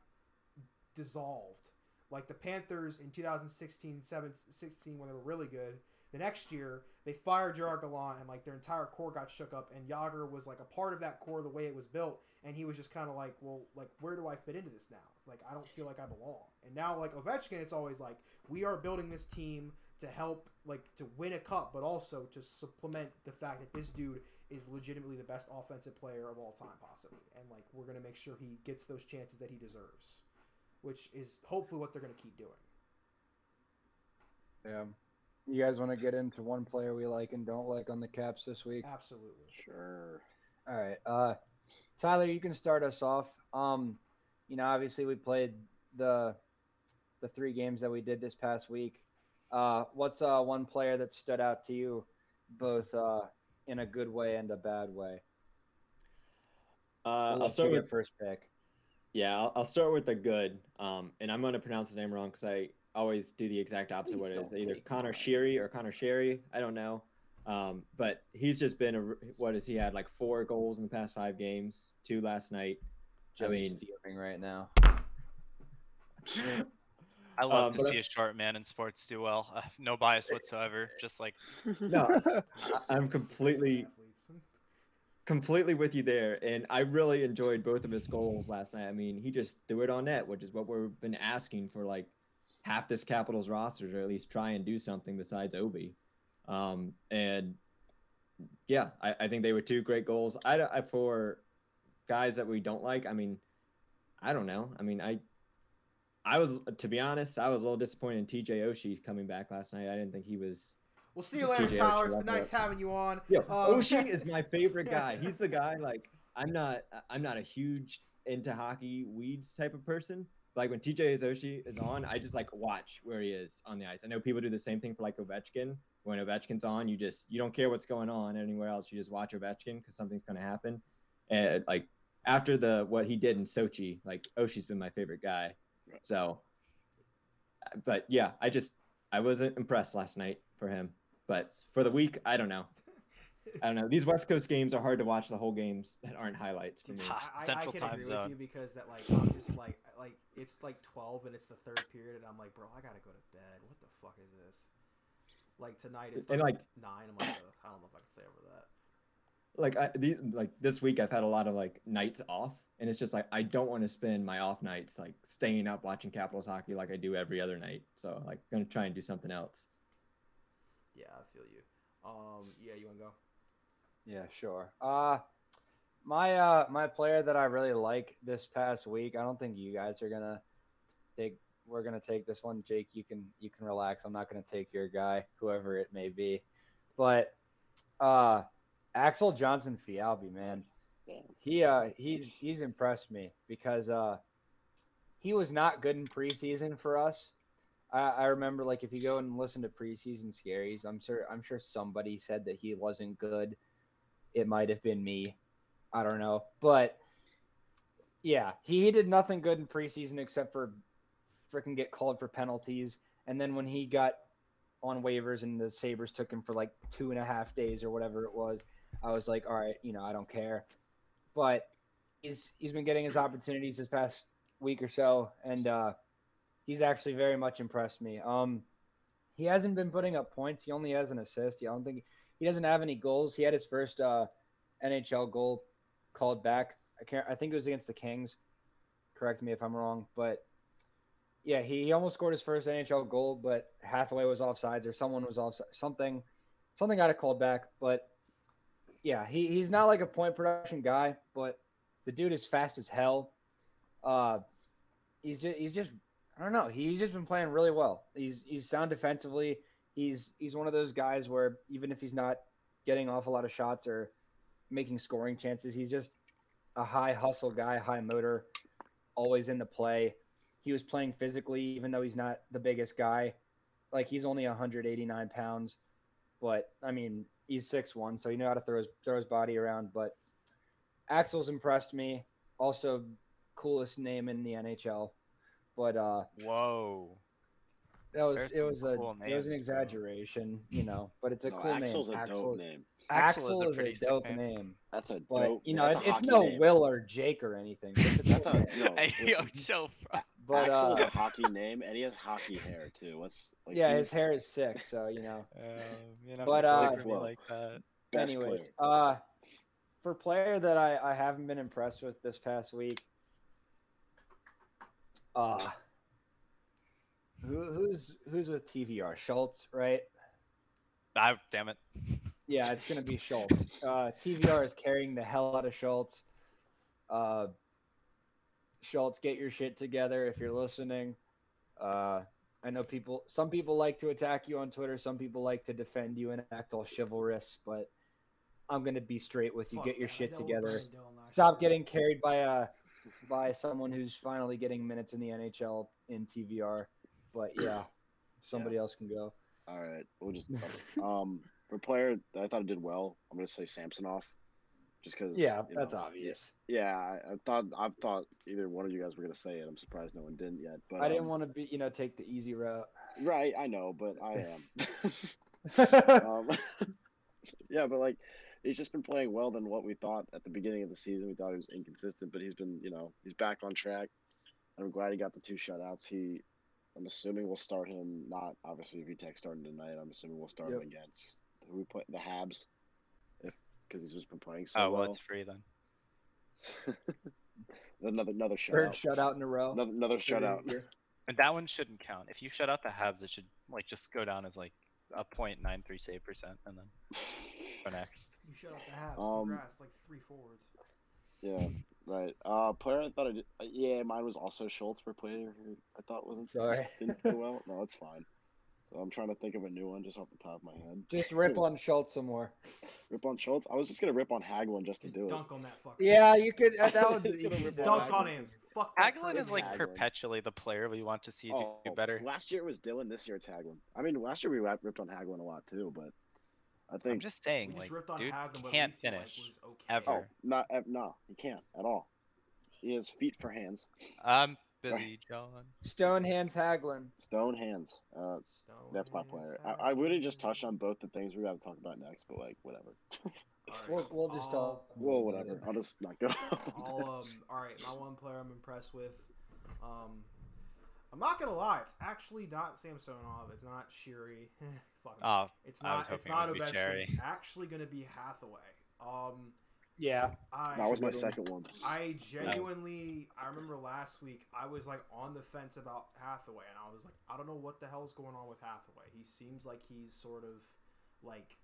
dissolved. Like the Panthers in 2016, 16 when they were really good. The next year they fired Gerard Gallant and like their entire core got shook up and Jagr was like a part of that core the way it was built and he was just kind of like, well, like where do I fit into this now? Like I don't feel like I belong. And now like Ovechkin, it's always like we are building this team to help like to win a cup, but also to supplement the fact that this dude is legitimately the best offensive player of all time, possibly. And like we're gonna make sure he gets those chances that he deserves, which is hopefully what they're gonna keep doing. Yeah. You guys want to get into one player we like and don't like on the Caps this week? Absolutely. Sure. All right. Uh, Tyler, you can start us off. Um, you know, obviously we played the the three games that we did this past week. Uh, what's uh one player that stood out to you, both uh in a good way and a bad way? Uh, I'll start with first pick. yeah. I'll, I'll start with the good. Um, and I'm going to pronounce the name wrong because I always do the exact opposite. of what it is either Connor. Sherry or Connor Sherry. I don't know. Um, but he's just been a what has he had like four goals in the past five games, two last night. I Joey's mean- fuming right now. I love Um, to see a short man in sports do well. Uh, no bias whatsoever. Just like No, I- I'm completely completely with you there, and I really enjoyed both of his goals last night. I mean, he just threw it on net, which is what we've been asking for like half this Capitals roster to at least try and do something besides Ovi. Um, and yeah, I, I think they were two great goals. I, I for guys that we don't like. I mean, I don't know. I mean, I I was to be honest, I was a little disappointed in TJ Oshie coming back last night. I didn't think he was We'll see you later, TJ Tyler. It's been nice it. having you on. Yeah, Um, Oshie is my favorite guy. He's the guy. Like I'm not. I'm not a huge into hockey weeds type of person. Like when TJ Oshie is on, I just like watch where he is on the ice. I know people do the same thing for like Ovechkin. When Ovechkin's on, you just you don't care what's going on anywhere else. You just watch Ovechkin because something's going to happen. And like after the what he did in Sochi, like Oshie's been my favorite guy. So, but yeah, I just I wasn't impressed last night for him. But for the week, I don't know. I don't know. These West Coast games are hard to watch the whole games that aren't highlights for me. Ha. I, I, I can time agree zone. with you because that like I'm just like like it's like 12 and it's the third period and I'm like bro I gotta go to bed. What the fuck is this? Like tonight it's like, like- nine. I'm like Ugh, I don't know if I can stay over that. Like I, these, like this week, I've had a lot of like nights off, and it's just like I don't want to spend my off nights like staying up watching Capitals hockey like I do every other night. So like, gonna try and do something else. Yeah, I feel you. Um, yeah, you wanna go? Yeah, sure. Uh my uh my player that I really like this past week, I don't think you guys are gonna take we're gonna take this one. Jake, you can you can relax. I'm not gonna take your guy, whoever it may be. But uh Axel Jonsson-Fjallby, man. He uh he's he's impressed me because uh he was not good in preseason for us. I, I remember like if you go and listen to preseason scaries, I'm sure I'm sure somebody said that he wasn't good. It might have been me. I don't know. But yeah, he, he did nothing good in preseason except for freaking get called for penalties. And then when he got on waivers and the Sabres took him for like two and a half days or whatever it was, I was like, all right, you know, I don't care. But he's he's been getting his opportunities this past week or so, and uh, he's actually very much impressed me. Um, he hasn't been putting up points. He only has an assist. I don't think he doesn't have any goals. He had his first uh, NHL goal called back. I can't. I think it was against the Kings. Correct me if I'm wrong, but yeah, he, he almost scored his first NHL goal, but Hathaway was offsides or someone was off something. Something got it called back, but yeah, he, he's not like a point production guy, but the dude is fast as hell. Uh, he's just he's just I don't know. He's just been playing really well. He's he's sound defensively. He's he's one of those guys where even if he's not getting off a lot of shots or making scoring chances, he's just a high hustle guy, high motor, always in the play. He was playing physically, even though he's not the biggest guy. Like he's only 189 pounds, but I mean he's 6'1", so he know how to throw his throw his body around. But Axel's impressed me. Also, coolest name in the NHL. But uh, Whoa. that was There's it some was a cool it was an names, bro. exaggeration, you know. But it's a No, cool Axel's name. a Axel, dope name. Axel, Axel is a is pretty a dope name. name. That's a But dope. you know, it's, it's no name. Will or Jake or anything. It's a That's a name. no. Hey, yo, listen, chill, bro. But Axel is uh, a hockey name, and he has hockey hair too. What's like, yeah, his hair is sick, so you know. Um, you know, But, uh, sick for like that. Anyways, player. uh, for player that I, I haven't been impressed with this past week, uh, who, who's who's with TVR? Schultz, right? Ah, damn it. Yeah, it's gonna be Schultz. Uh, TVR is carrying the hell out of Schultz. Uh, Schultz, get your shit together if you're listening. Uh, I know people. Some people like to attack you on Twitter. Some people like to defend you and act all chivalrous. But I'm gonna be straight with you. Fuck Get your that. shit together. Brenden Dillon last Stop year. getting carried by a by someone who's finally getting minutes in the NHL in TVR. But yeah, somebody else can go. All right, we'll just um for player I thought it did well. I'm gonna say Samsonov, just because. Yeah, that's obvious. Yeah, I, thought I thought either one of you guys were gonna say it. I'm surprised no one didn't yet. But I didn't um, want to be, you know, take the easy route. Right, I know, but I am. um, yeah, but like he's just been playing well than what we thought at the beginning of the season. We thought he was inconsistent, but he's been, you know, he's back on track. I'm glad he got the two shutouts. He, I'm assuming we'll start him. Not obviously Vitek starting tonight. I'm assuming we'll start him against who we play the Habs, because he's just been playing so Oh well, well. it's free then. another another shutout. Third shutout. shutout in a row. Another another for shutout. And that one shouldn't count. If you shut out the Habs, it should like just go down as like a .93 save percent, and then go next. You shut out the Habs. Um, Congrats, like three forwards. Yeah, right. Uh, player I thought I did. uh, Yeah, mine was also Schultz for player I thought wasn't Sorry. didn't do well. No, it's fine. So I'm trying to think of a new one just off the top of my head. Just rip on Schultz some more. Rip on Schultz. I was just gonna rip on Hagelin just to Just do dunk on that fucker. Yeah, you could. uh, That would be rip on Dunk on him. Fuck that Hagelin is like Hagelin. perpetually the player we want to see it. do Oh, better. Last year it was Dillon. This year it's Hagelin. I mean, last year we ripped on Hagelin a lot too, but I think I'm just saying, We just like, ripped on dude Hagelin, can't least he, like, finish was okay. ever. oh, not ev- no, he can't at all. He has feet for hands, I'm busy, John. Stone hands Hagelin. stone hands. Uh, Stone that's my hands, player. I, I would have just touched on both the things we got to talk about next, but like whatever. Alright, We'll, we'll just I'll- talk. Well, about whatever. I'll just not go. I'll, um, all right, my one player I'm impressed with. Um, I'm not gonna lie, it's actually not Samsonov. It's not Sheary. Fuck. Oh, it's not. It's hoping it not would Ovechkin. It's actually gonna be Hathaway. Um, Yeah. I that was my second one. I genuinely, I remember last week, I was like on the fence about Hathaway, and I was like, I don't know what the hell's going on with Hathaway. He seems like he's sort of like,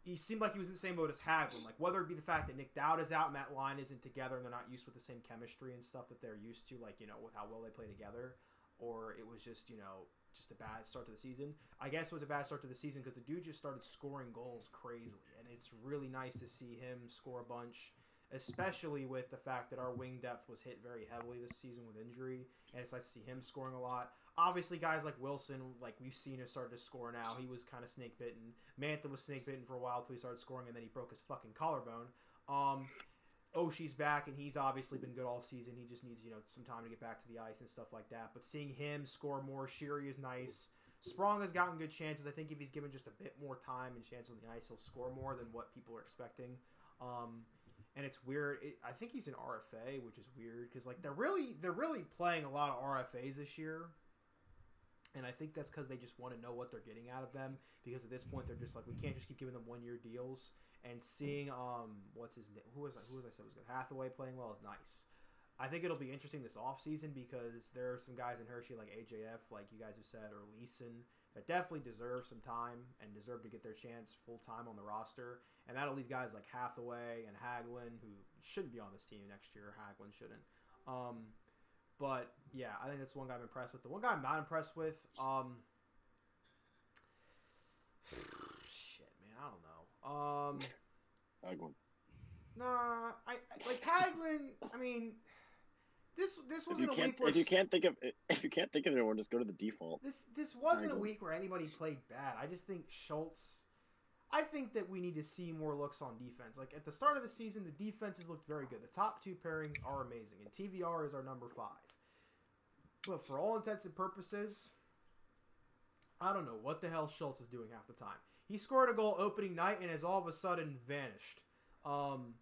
he seemed like he was in the same boat as Hagelin. Like, whether it be the fact that Nick Dowd is out and that line isn't together and they're not used with the same chemistry and stuff that they're used to, like, you know, with how well they play together, or it was just, you know, just a bad start to the season. I guess it was a bad start to the season because the dude just started scoring goals crazily, and it's really nice to see him score a bunch especially with the fact that our wing depth was hit very heavily this season with injury, and it's nice to see him scoring a lot. Obviously, guys like Wilson, like we've seen, have started to score now. He was kind of snake bitten. Mantha was snake bitten for a while until he started scoring, and then he broke his fucking collarbone. Um, Oshie's back, and he's obviously been good all season. He just needs, you know, some time to get back to the ice and stuff like that. But seeing him score more, Sheary is nice. Sprong has gotten good chances. I think if he's given just a bit more time and chance on the ice, he'll score more than what people are expecting. Um, and it's weird. It, I think he's an RFA, which is weird because like they're really they're really playing a lot of RFAs this year, and I think that's because they just want to know what they're getting out of them. Because at this point, they're just like we can't just keep giving them one year deals. And seeing um what's his name? Who was? Who was I said was good? Hathaway playing well is nice. I think it'll be interesting this offseason because there are some guys in Hershey like AJF, like you guys have said, or Leason that definitely deserve some time and deserve to get their chance full time on the roster. And that'll leave guys like Hathaway and Hagelin, who shouldn't be on this team next year. Hagelin shouldn't. Um, but yeah, I think that's one guy I'm impressed with. The one guy I'm not impressed with, um, shit, man, I don't know. Um, Hagelin. nah, I- like Hagelin. I mean, this this wasn't a week where if you can't think of if you can't think of anyone, just go to the default. this this wasn't a week where anybody played bad. I just think Schultz. I think that we need to see more looks on defense. Like at the start of the season, the defenses looked very good. The top two pairings are amazing, and TVR is our number five. But for all intents and purposes, I don't know what the hell Schultz is doing half the time. He scored a goal opening night and has all of a sudden vanished. Um,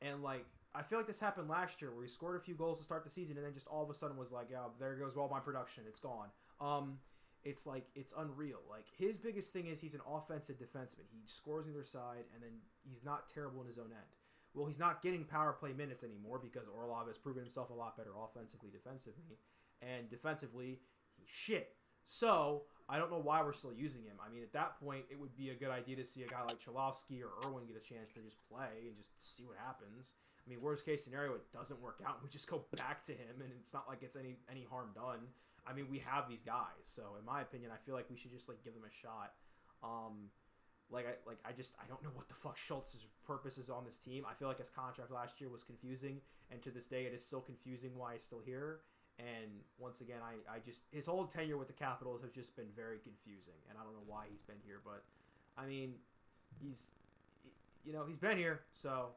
and like I feel like this happened last year where he scored a few goals to start the season and then just all of a sudden was like, "Yeah, there goes all my production. It's gone." Um, it's like it's unreal. Like his biggest thing is he's an offensive defenseman. He scores on either side and then he's not terrible in his own end. Well, he's not getting power play minutes anymore because Orlov has proven himself a lot better offensively, defensively, and defensively he's shit. So I don't know why we're still using him. I mean, at that point, it would be a good idea to see a guy like Cholowski or Irwin get a chance to just play and just see what happens. Mean, worst case scenario, it doesn't work out. We just go back to him, and it's not like it's any any harm done. I mean, we have these guys, so in my opinion, I feel like we should just like give them a shot. Um, like I like I just I don't know what the fuck Schultz's purpose is on this team. I feel like his contract last year was confusing, and to this day, it is still confusing why he's still here. And once again, I, I just his whole tenure with the Capitals has just been very confusing, and I don't know why he's been here, but I mean, he's you know he's been here, so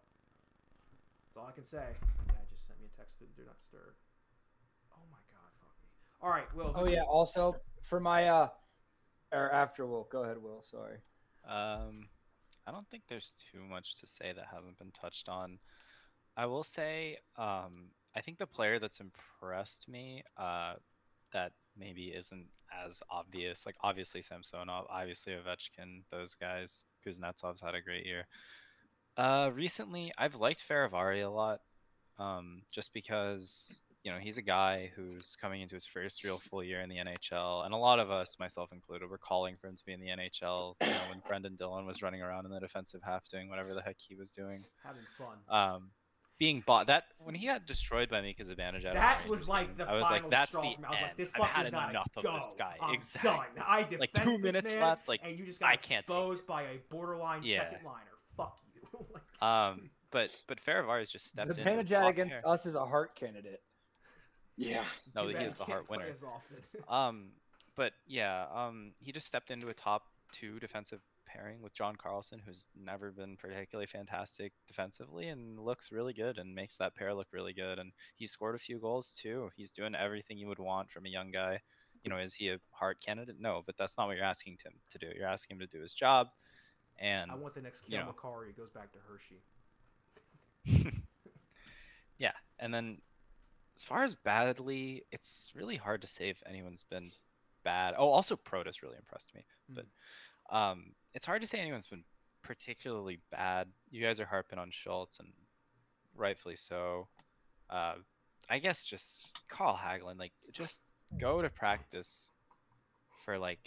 that's all I can say. My dad just sent me a text to do not disturb. Oh my god, fuck me. All right, Will. Oh yeah. Also for my uh, or after Will, go ahead, Will. Sorry. Um, I don't think there's too much to say that hasn't been touched on. I will say, um, I think the player that's impressed me, uh, that maybe isn't as obvious, like obviously Samsonov, obviously Ovechkin, those guys. Kuznetsov's had a great year. Uh, recently, I've liked Fehervary a lot, um, just because you know he's a guy who's coming into his first real full year in the NHL, and a lot of us, myself included, were calling for him to be in the NHL. You know, when Brenden Dillon was running around in the defensive half doing whatever the heck he was doing, having fun. um, being bought that when he got destroyed by Mika Zibanejad. that was like the I was like, that's straw the for. I was like, end. this had gotta enough go. of this guy. I'm exactly. done. I defend Like, two this minutes man, left, like, and you just got I can't take exposed by a borderline Yeah. second liner. Fuck you. Like, Um, but but Fehervary just stepped in. and Zibanejad against there. us is a Hart candidate. Yeah. No, he is the Hart winner. Um, but yeah, um, he just stepped into a top two defensive pairing with John Carlson, who's never been particularly fantastic defensively, and looks really good and makes that pair look really good. And he scored a few goals too. He's doing everything you would want from a young guy. You know, is he a Hart candidate? No, but that's not what you're asking him to do. You're asking him to do his job. And I want the next Kiel know. Makari goes back to Hershey. yeah, and then as far as badly, it's really hard to say if anyone's been bad. Oh, also Protas really impressed me, but um, it's hard to say anyone's been particularly bad. You guys are harping on Schultz, and rightfully so. Uh, I guess just call Hagelin, like just go to practice for like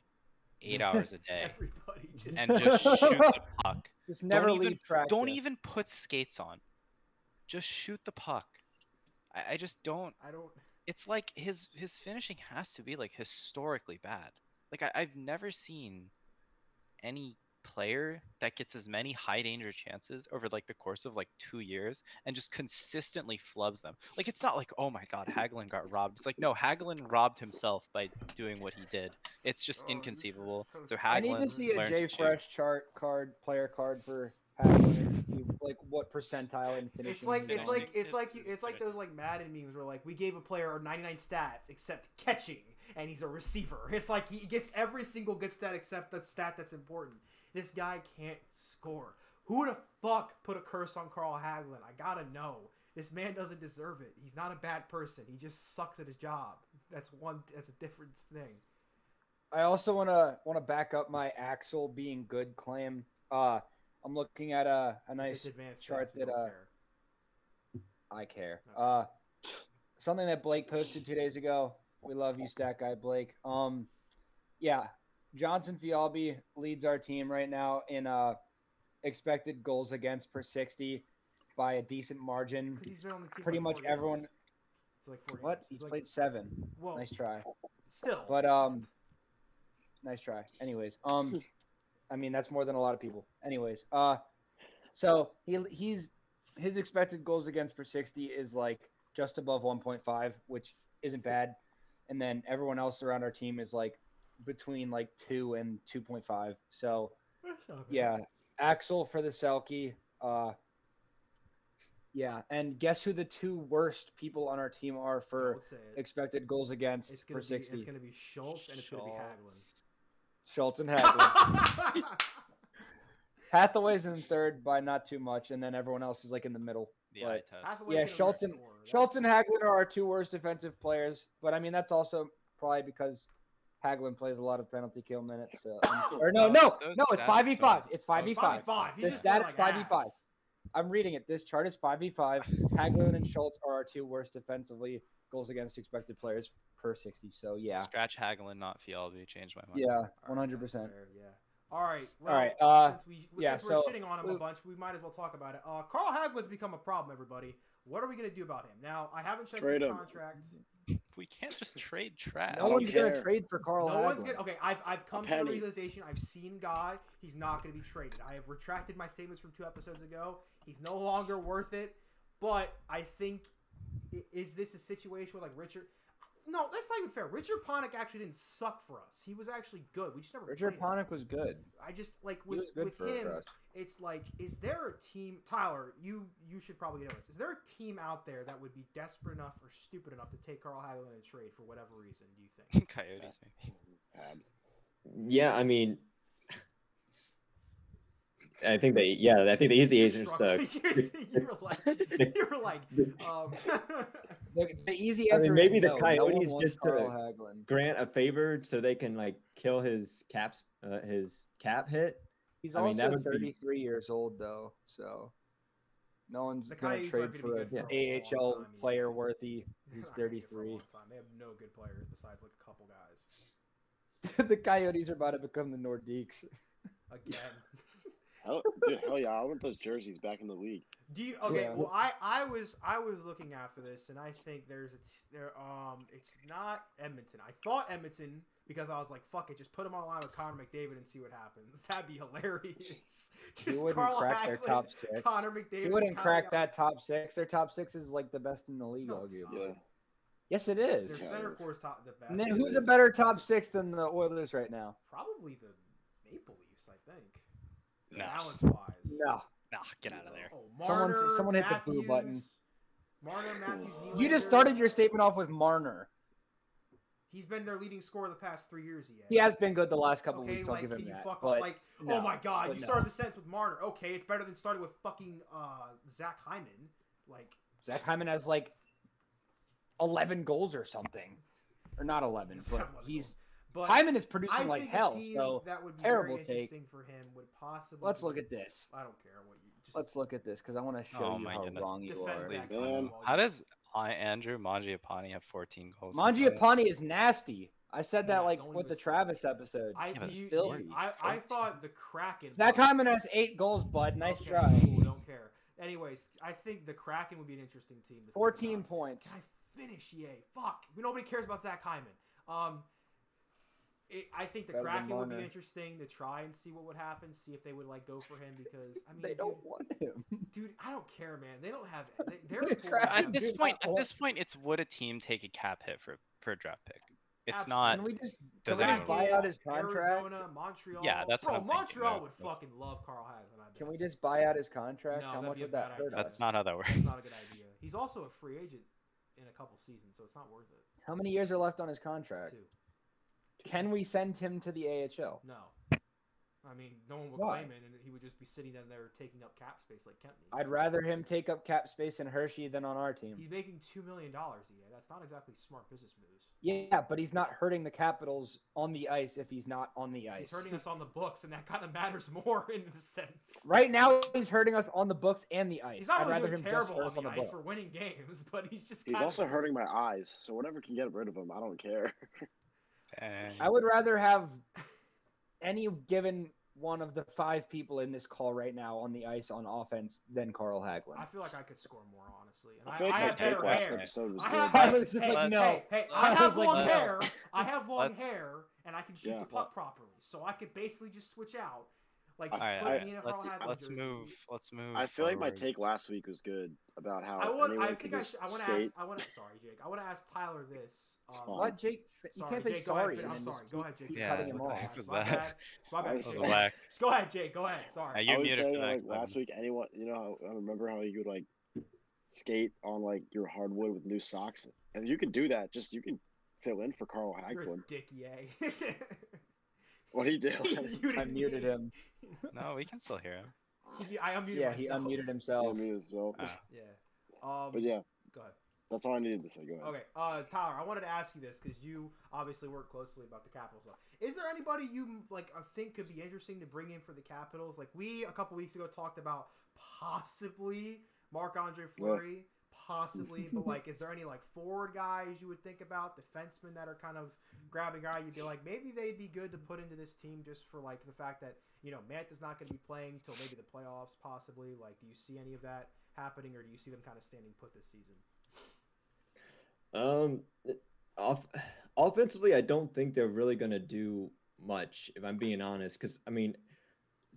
eight hours a day Everybody just and just shoot the puck. Just never don't leave even, practice. Don't even put skates on. Just shoot the puck. I, I just don't. I don't. It's like his his finishing has to be like historically bad. Like I, I've never seen any player that gets as many high danger chances over like the course of like two years and just consistently flubs them. Like it's not like oh my god Hagelin got robbed. It's like no Hagelin robbed himself by doing what he did. It's just Oh, inconceivable. so So sad. I need to see a learned J to shoot. Fresh chart card player card for Hagelin. like what percentile in finishing. It's like it's like it's like you it's like those like Madden memes where like we gave a player 99 stats except catching and he's a receiver. It's like he gets every single good stat except the stat that's important. This guy can't score. Who the fuck put a curse on Carl Hagelin? I gotta know. This man doesn't deserve it. He's not a bad person. He just sucks at his job. That's one. That's a different thing. I also want to want to back up my Axel being good claim. Uh, I'm looking at a a nice advanced chart that, uh, care. I care. Okay. Uh, something that Blake posted two days ago. We love you, stat guy Blake. Um, yeah, Jonsson-Fjallby leads our team right now in uh expected goals against per 60 by a decent margin. He's been on the team pretty like much games. everyone- It's like four What? games. He's like- played seven. Well, Nice try. still. But um, nice try. Anyways, um, I mean that's more than a lot of people. Anyways, uh, so he he's his expected goals against per sixty is like just above one point five, which isn't bad, and then everyone else around our team is like between like two and two point five. So That's not bad. yeah, Axel for the Selke. Uh, yeah, and guess who the two worst people on our team are for Don't say it. expected goals against It's per gonna be sixty? it's gonna be Schultz and it's gonna be Schultz. Schultz and Hagelin. Hagelin. Hathaway's in third by not too much, and then everyone else is like in the middle. The But- eye test. Hathaway Yeah, Schultz and- restore. Schultz and That's- Hagelin are our two worst defensive players, but I mean that's also probably because Hagelin plays a lot of penalty kill minutes. So, or no, No, no, it's five v five. It's five v it's five. 5v5. The just stat is 5v5. I'm reading it. This chart is five v five. Hagelin and Schultz are our two worst defensively goals against expected players per sixty. So yeah, Scratch Hagelin, not Fjallby. Changed my mind. yeah, All right, one hundred that's percent. fair, Yeah. All right. Well, right, uh, since we yeah, since we're so- shitting on him a bunch, we might as well talk about it. Uh, Carl Hagelin's become a problem. Everybody, what are we gonna do about him? Now, I haven't checked Trade his him. Contract. We can't just trade trash. No don't one's gonna trade for Carl. No one's gonna. Okay, I've I've come to the realization. I've seen God. He's not gonna be traded. I have retracted my statements from two episodes ago. He's no longer worth it. But I think is this a situation where like Richard? No, that's not even fair. Richard Panik actually didn't suck for us. He was actually good. We just never. Richard played him. Panik was good. I just like He with was good with for him. us. It's like, is there a team? Tyler, you you should probably know this. Is there a team out there that would be desperate enough or stupid enough to take Carl Hagelin in a trade for whatever reason? Do you think? Coyotes, maybe. Habs. Yeah, I mean, I think they. Yeah, I think the easy You're answer is the. you were like, you were like, um, The, the easy I mean, answer maybe is the no. no Coyotes wants just to- Carl grant a favor so they can like kill his caps, uh, his cap hit. He's I mean, that also would be- 33 years old though, so no one's gonna trade aren't gonna be for an a AHL time either. player worthy they're who's not gonna be here for a 33. time. They have no good players besides like a couple guys. the Coyotes are about to become the Nordiques. Again. Hell, dude, hell yeah! I want those jerseys back in the league. Do you okay? Yeah. Well, I I was I was looking after this, and I think there's a t- there um it's not Edmonton. I thought Edmonton because I was like, fuck it, just put them on a line with Connor McDavid and see what happens. That'd be hilarious. He just wouldn't Carl crack their Hagelin, top six. Connor McDavid. He wouldn't and crack Kyle- that top six. Their top six is like the best in the league, No, arguably. Yeah. Yes, it is. Their Yeah, center it is. core is top the best. And then who's a better top six than the Oilers right now? Probably the Maple Leafs, I think. No. Balance wise. No. Nah, get out of there. Oh, Someone- Marner, someone hit the boo button. Marner, Matthews, You just started your statement off with Marner. He's been their leading scorer the past three years. He, He has been good the last couple Okay, weeks. I'll like, give him can you that. fuck but up? Like, no, oh my god, you no. started the sentence with Marner. Okay, it's better than starting with fucking uh, Zach Hyman. Like, Zach Hyman has like 11 goals or something, or not 11, He's but 11 he's goals. But Hyman is producing think like hell. So that would be terrible very take. for him would possibly. let's be- look at this. I don't care what you. Just Let's look at this because I want to show Oh you my how goodness. wrong you defend are. Zach Man. Hyman. while How does I, Andrew Mangiapane have 14 goals? in five? Mangiapane is nasty. I said that Yeah, like with the say Travis episode. I, Yeah, but it's you, you- I, I thought the Kraken. Zach was- Hyman has eight goals, bud. Nice okay, try. Cool, don't care. Anyways, I think the Kraken would be an interesting team. To 14 points. Can I finish? EA. Fuck. Nobody cares about Zach Hyman. Um, it, I think the Better Kraken would be interesting to try and see what would happen. See if they would like go for him because I mean, They don't want him. dude, I don't care, man. They don't have. They, they're The full Kraken of- At this do point, at this point, it's would a team take a cap hit for for a draft pick? It's Absolutely. not. Can we just, Does can we anyone- just buy out his contract? Arizona, Montreal. Yeah, that's bro. what I'm thinking, Montreal would that's- fucking love Carl Hagelin. Can we just buy out his contract? No, How that'd much be a would that hurt. That's us? not how that works. That's not a good idea. He's also a free agent in a couple seasons, so it's not worth it. How many years are left on his contract? Two. Can we send him to the AHL? No. I mean, no one would Why? claim it, and he would just be sitting down there taking up cap space like Kempny. I'd rather him take up cap space in Hershey than on our team. He's making two million dollars a year. That's not exactly smart business moves. Yeah, but he's not hurting the Capitals on the ice if he's not on the ice. He's hurting us on the books, and that kind of matters more in the sense. Right now, he's hurting us on the books and the ice. He's not I'd really rather doing him just terrible on us the, on the ice. books. We're winning games, but he's just. He's kind also of, hurting my eyes, so whatever can get rid of him, I don't care. Dang. I would rather have any given one of the five people in this call right now on the ice on offense than Carl Hagelin. I feel like I could score more, honestly. And I I, feel like I my have take better last hair. episode was I good. have, I was just hey, like, no. Hey, hey, I I was have like, long no. hair. I have long Let's- hair, and I can shoot Yeah. the puck properly, so I could basically just switch out. Like, just All right, put all me in a Carl Let's Hagelin let's jersey. move. Let's move. I feel like my take last week was good about how I want. I think I, just should, I want to ask. I want to. Sorry, Jake. I want to ask Tyler this. Um. What, Jake? You Sorry, can't say Jake, go ahead, sorry. I'm sorry. Go ahead, Jake. Yeah, cutting him what off. It's my bad. It's my bad. That was Jake. That was whack. Just go ahead, Jake. Go ahead. Sorry. Now you I was muted saying like last week, anyone you know, I remember how you would like skate on like your hardwood with new socks, and you could do that. Just you can fill in for Carl You're a dick, yay. What do you do? I muted him. No, we can still hear him. He- I unmuted Yeah, he myself. unmuted yeah, himself. me as well. Ah. Yeah. Um, But yeah, Go ahead. that's all I needed to say. Go ahead. Okay, uh, Tyler, I wanted to ask you this because you obviously work closely about the Capitals. Stuff. Is there anybody you like uh, think could be interesting to bring in for the Capitals? Like we a couple weeks ago talked about possibly Marc Andre Fleury, possibly, but like, is there any like forward guys you would think about, defensemen that are kind of grabbing guy? You'd be like, maybe they'd be good to put into this team just for like the fact that you know Mantha's not going to be playing till maybe the playoffs, possibly. Like, do you see any of that happening, or do you see them kind of standing put this season? Um, off offensively, I don't think they're really gonna do much. If I'm being honest, because I mean,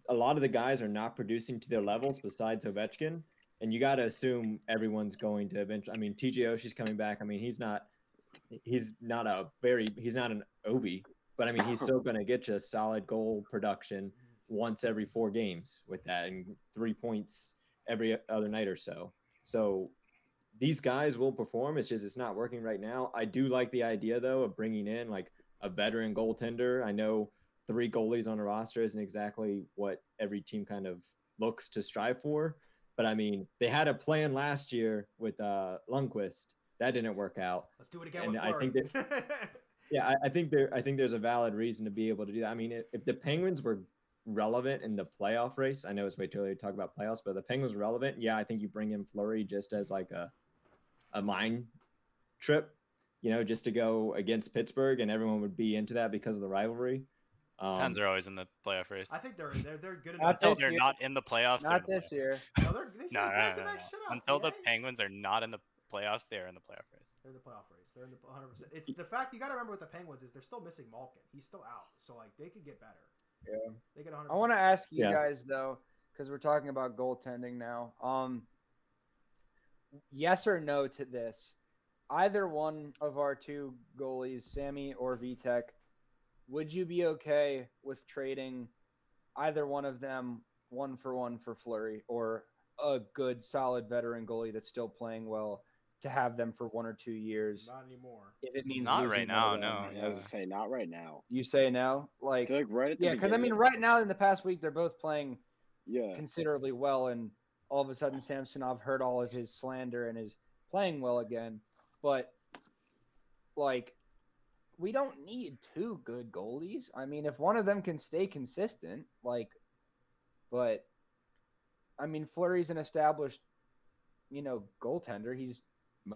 a lot of the guys are not producing to their levels besides Ovechkin, and you got to assume everyone's going to eventually. I mean, TJ Oshie's coming back. I mean, he's not he's not a very he's not an Ovi, but I mean, he's still going to get you a solid goal production once every four games with that, and three points every other night or so. So these guys will perform. It's just it's not working right now. I do like the idea though of bringing in like a veteran goaltender. I know three goalies on a roster isn't exactly what every team kind of looks to strive for. But I mean, they had a plan last year with uh, Lundqvist. That didn't work out. Let's do it again And with I think Fleury. Yeah, I, I think there. I think there's a valid reason to be able to do that. I mean, if, if the Penguins were relevant in the playoff race, I know it's way too early to talk about playoffs, but if the Penguins were relevant. Yeah, I think you bring in Fleury just as like a a mind trip, you know, just to go against Pittsburgh, and everyone would be into that because of the rivalry. Um, Pens are always in the playoff race. I think they're they're they're good enough. Until they're year. not in the playoffs. Not this playoffs. year. No, they're, they should No, no, no, no, no. shutouts, Until the? Penguins are not in the playoffs, they are in the playoff race. They're in the playoff race. They're in the 100. percent It's the fact you got to remember with the Penguins is they're still missing Malkin. He's still out, so like they could get better. Yeah. They get 100. I want to ask you Yeah. guys though, because we're talking about goaltending now. Um, yes or no to this? Either one of our two goalies, Sammy or Vitek, would you be okay with trading either one of them one for one for Fleury or a good, solid veteran goalie that's still playing well to have them for one or two years? Not anymore. If it means Not right one of now, them? no. I was Yeah. to say not right now. You say no, like like right at the yeah, because I mean, right now in the past week they're both playing yeah, considerably well, and all of a sudden Samsonov heard all of his slander and is playing well again. But like, we don't need two good goalies. I mean, if one of them can stay consistent, like, but I mean, Fleury's an established, you know, goaltender. He's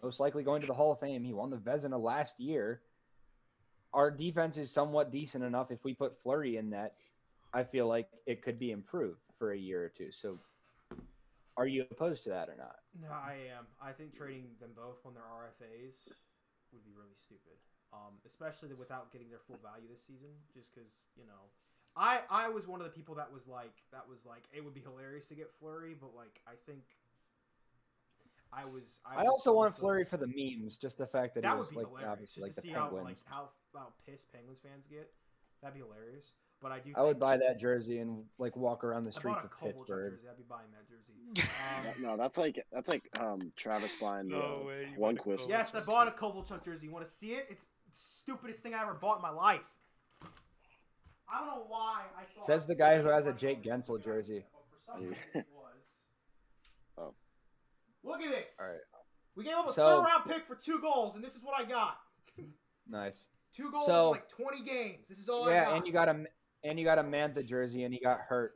most likely going to the Hall of Fame. He won the Vezina last year. Our defense is somewhat decent enough. If we put Fleury in that, I feel like it could be improved for a year or two. So, are you opposed to that or not? No, I am. I think trading them both when they're RFAs would be really stupid. Um, especially without getting their full value this season, just because you know, I I was one of the people that was like that was like it would be hilarious to get Fleury, but like I think I was. I, I, was also want Fleury for the memes, just the fact that, That he would was be like hilarious, just like to the see how Penguins. like how how pissed Penguins fans get. That'd be hilarious. But I do. I would buy that jersey and like walk around the streets bought of Pittsburgh. jersey. I'd be buying that jersey. Um, no, that's like that's like um Travis buying the No way, you bought. Yes, I bought a Kovalchuk jersey. You want to see it? It's the stupidest thing I ever bought in my life. I don't know why I thought. Says the guy who has a Jake Guentzel jersey. idea, but For some reason it was. Oh. Look at this. All right, We gave up a So- third round pick for two goals, and this is what I got. nice. Two goals So- in like 20 games. This is all I got. Yeah, and you got a and you got a Mantha jersey, and he got hurt.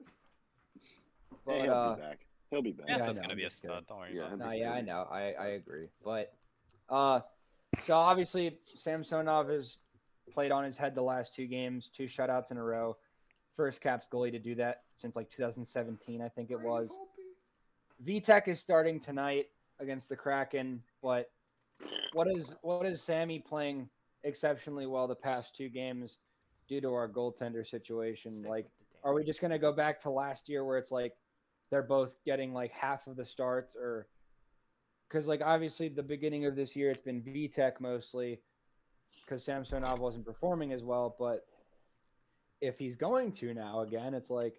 Hey, he'll uh, be back. He'll be back. Yeah, I Mantha's know, gonna be a stud. Don't worry Yeah, about it. No, yeah, I know. I, I agree. But uh so obviously Samsonov has played on his head the last two games, two shutouts in a row. First Caps goalie to do that since like 2017, I think it was. Vitek is starting tonight against the Kraken, but what is what is Sammy playing exceptionally well the past two games due to our goaltender situation? Stick Like with the damn- are we just gonna go back to last year where it's like they're both getting like half of the starts or because like obviously the beginning of this year it's been Vitek mostly because Samsonov wasn't performing as well, but if he's going to now again, it's like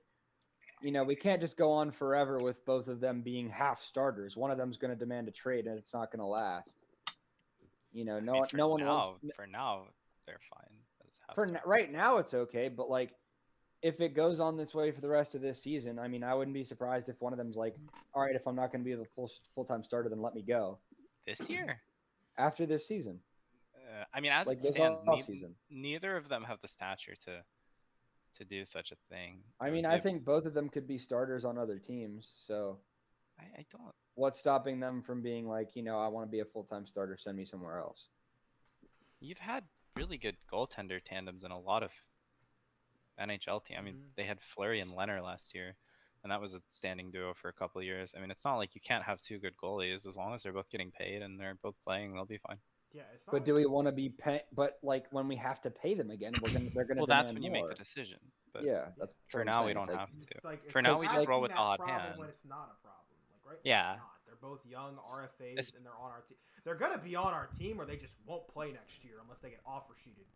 you know we can't just go on forever with both of them being half starters. One of them's going to demand a trade, and it's not going to last. You know, I no mean, one, no one now, wants For now, they're fine. for n- right now it's okay, but like if it goes on this way for the rest of this season, I mean, I wouldn't be surprised if one of them's like, all right, if I'm not going to be the full full time starter, then let me go This year, after this season, uh, I mean, as like it this stands, season. neither of them have the stature to to do such a thing. I mean, I a- think both of them could be starters on other teams. So I, I don't. what's stopping them from being like, you know, I want to be a full time starter, send me somewhere else. You've had really good goaltender tandems in a lot of NHL team. I mean, Mhm. they had Fleury and Leonard last year, and that was a standing duo for a couple of years. I mean, it's not like you can't have two good goalies as long as they're both getting paid and they're both playing. They'll be fine. Yeah, it's not. But like- do we want to be pay? But like when we have to pay them again, we're gonna they're gonna. Well, that's demand when you more. make the decision. But yeah, that's for now, we don't like- have to. like, For now, we just roll with odd that hand. When it's not a problem, like right? Yeah. It's not. They're both young RFAs It's- and they're on our team. They're gonna be on our team, or they just won't play next year unless they get offer sheeted.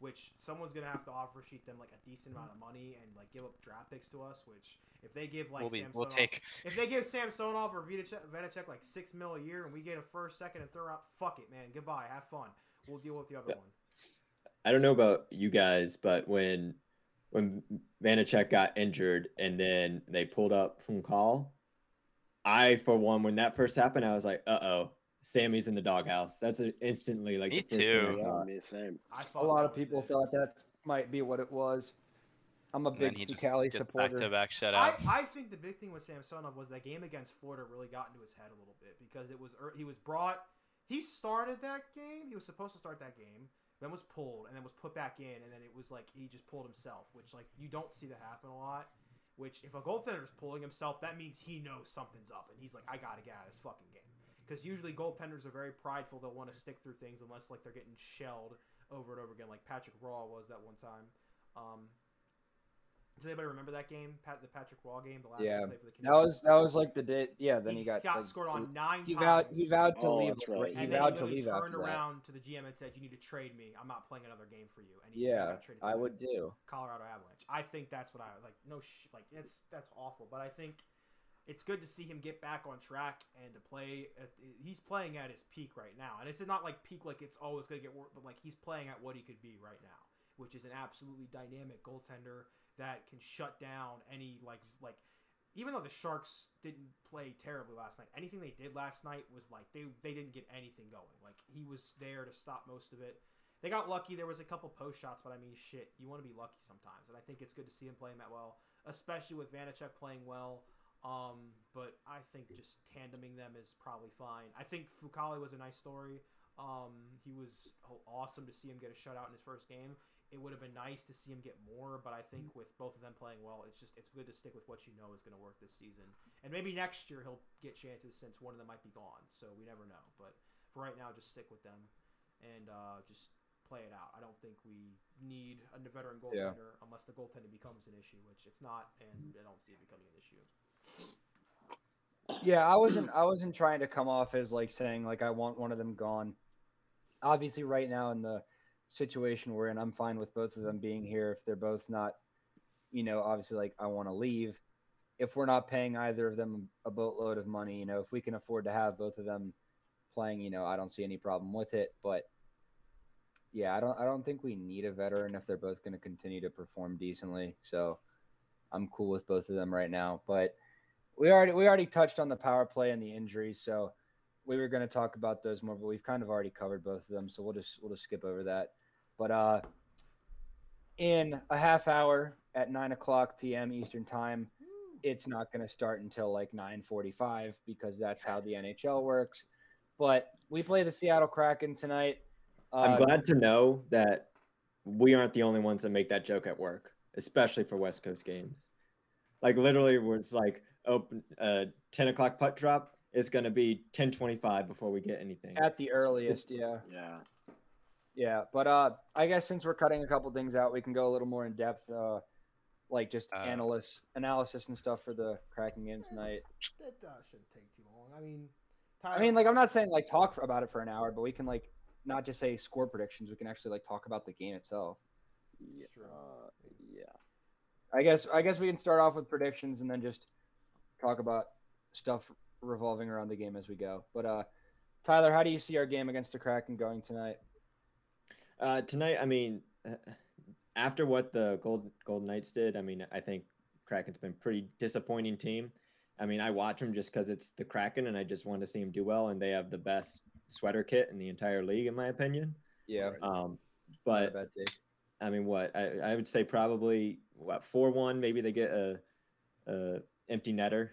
Which someone's gonna have to offer sheet them like a decent amount of money and like give up draft picks to us. Which if they give like we'll be, Samsonov, we'll take. if they give Samsonov or Vanecek, Vanecek like six mil a year and we get a first, second, and third round, fuck it, man. Goodbye. Have fun. We'll deal with the other Yeah. one. I don't know about you guys, but when when Vanecek got injured and then they pulled up from call, I for one, when that first happened, I was like, uh oh, Sammy's in the doghouse. That's a- instantly like Me the first thing I too. Yeah, thought. me same. I A thought lot that of was people it. thought that might be what it was. I'm a And then big he just Fucale gets supporter. back to back I, shutouts. I think the big thing with Samsonov was that game against Florida really got into his head a little bit because it was ear- he was brought he started that game he was supposed to start that game then was pulled and then was put back in and then it was like he just pulled himself which like you don't see that happen a lot which if a goaltender is pulling himself that means he knows something's up and he's like I gotta get out of this fucking game because usually goaltenders are very prideful they'll want to stick through things unless like they're getting shelled over and over again like Patrick Roy was that one time um, does anybody remember that game, Pat, the Patrick Roy game, the last Yeah, time he played for the That was that was like the day. Yeah, then he, he got, got like, scored on nine He times. vowed he vowed to Oh, leave. right. He and then vowed he to leave turned after that. around to the GM and said, "You need to trade me. I'm not playing another game for you." And he Yeah, got traded to I would do. Colorado Avalanche. I think that's what I like. No, sh- like it's that's awful. But I think it's good to see him get back on track and to play. He's playing at his peak right now, and it's not like peak like it's always gonna get worse, but like he's playing at what he could be right now, which is an absolutely dynamic goaltender that can shut down any like like. Even though the Sharks didn't play terribly last night, anything they did last night was like they they didn't get anything going. Like he was there to stop most of it. They got lucky. There was a couple post shots, but I mean, shit, you want to be lucky sometimes, and I think it's good to see him playing that well, especially with Vanecek playing well. Um, but I think just tandeming them is probably fine. I think Fucale was a nice story. Um, he was awesome to see him get a shutout in his first game. It would have been nice to see him get more, but I think with both of them playing well, it's just it's good to stick with what you know is going to work this season. And maybe next year he'll get chances since one of them might be gone. So we never know. But for right now, just stick with them and uh, just play it out. I don't think we need a veteran Yeah. goaltender unless the goaltender becomes an issue, which it's not, and I don't see it becoming an issue. Yeah, I wasn't I wasn't trying to come off as like saying like I want one of them gone. Obviously, right now in the situation we're in, I'm fine with both of them being here if they're both not, you know, obviously like I want to leave. If we're not paying either of them a boatload of money, you know, if we can afford to have both of them playing, you know, I don't see any problem with it. But yeah, I don't I don't think we need a veteran if they're both going to continue to perform decently. So I'm cool with both of them right now. But we already we already touched on the power play and the injuries, so we were going to talk about those more, but we've kind of already covered both of them, so we'll just we'll just skip over that. But uh, in a half hour at nine o'clock p.m. Eastern time, it's not going to start until like nine forty-five because that's how the NHL works. But we play the Seattle Kraken tonight. I'm Uh, glad to know that we aren't the only ones that make that joke at work, especially for West Coast games. Like literally, where it's like open uh, 10 o'clock puck drop, it's gonna be 10:25 before we get anything. at the earliest, yeah. Yeah. Yeah, but uh, I guess since we're cutting a couple things out, we can go a little more in depth, uh, like just Uh, analysis, analysis and stuff for the cracking in tonight. That uh, shouldn't take too long. I mean, I mean, like I'm not saying like talk for, about it for an hour, but we can like not just say score predictions. We can actually like talk about the game itself. Yeah. Sure. Uh, yeah. I guess I guess we can start off with predictions and then just talk about stuff revolving around the game as we go. But uh, Tyler, how do you see our game against the Kraken going tonight? Uh, tonight, I mean, uh, after what the Gold Golden Knights did, I mean, I think Kraken's been pretty disappointing team. I mean, I watch them just because it's the Kraken, and I just want to see them do well, and they have the best sweater kit in the entire league, in my opinion. Yeah, Um, but bad. I mean, what I, I would say probably what four one. Maybe they get a, a empty netter,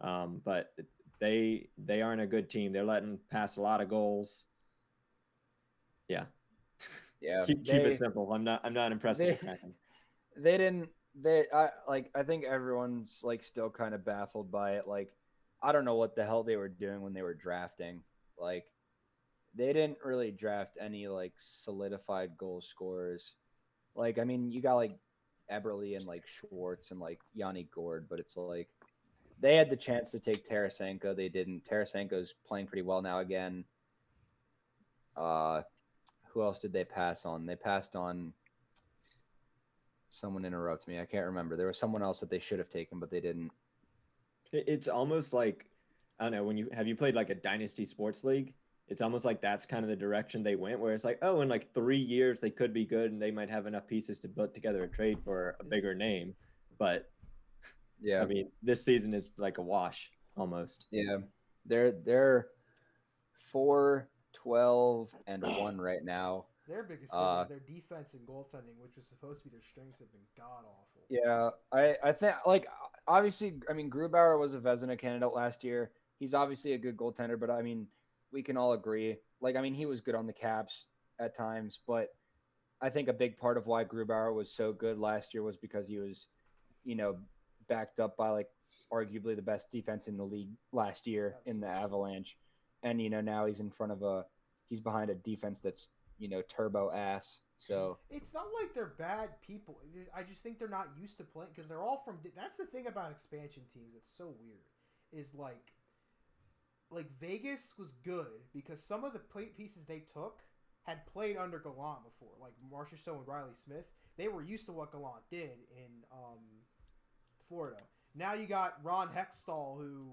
um, but they they aren't a good team. They're letting pass a lot of goals. Yeah, Yeah, keep keep it simple. I'm not I'm not impressed they- they didn't they I like I think everyone's like still kind of baffled by it. Like I don't know what the hell they were doing when they were drafting. Like they didn't really draft any like solidified goal scorers. Like I mean, you got like Eberle and like Schwartz and like Yanni Gourde, but it's like they had the chance to take Tarasenko. They didn't. Tarasenko's playing pretty well now again. Uh, who else did they pass on? They passed on. Someone interrupts me. I can't remember. There was someone else that they should have taken, but they didn't. It's almost like I don't know when you have you played like a dynasty sports league. It's almost like that's kind of the direction they went, where it's like, oh, in like three years they could be good and they might have enough pieces to put together a trade for a bigger name. But Yeah, I mean, this season is like a wash almost. yeah. They're they're four, 12, and one right now. Their biggest thing Uh, is their defense and goaltending, which was supposed to be their strengths, have been god awful. Yeah, I I think like obviously, I mean Grubauer was a Vezina candidate last year. He's obviously a good goaltender, but I mean we can all agree. Like I mean he was good on the Caps at times, but I think a big part of why Grubauer was so good last year was because he was, you know, backed up by like arguably the best defense in the league last year in the Avalanche, and you know now he's in front of a he's behind a defense that's you know turbo ass. So It's not like they're bad people. I just think they're not used to playing because they're all from. That's the thing about expansion teams that's so weird. Is like, like Vegas was good because some of the pieces they took had played under Gallant before, like Marchessault and Riley Smith. They were used to what Gallant did in um, Florida. Now you got Ron Hextall, who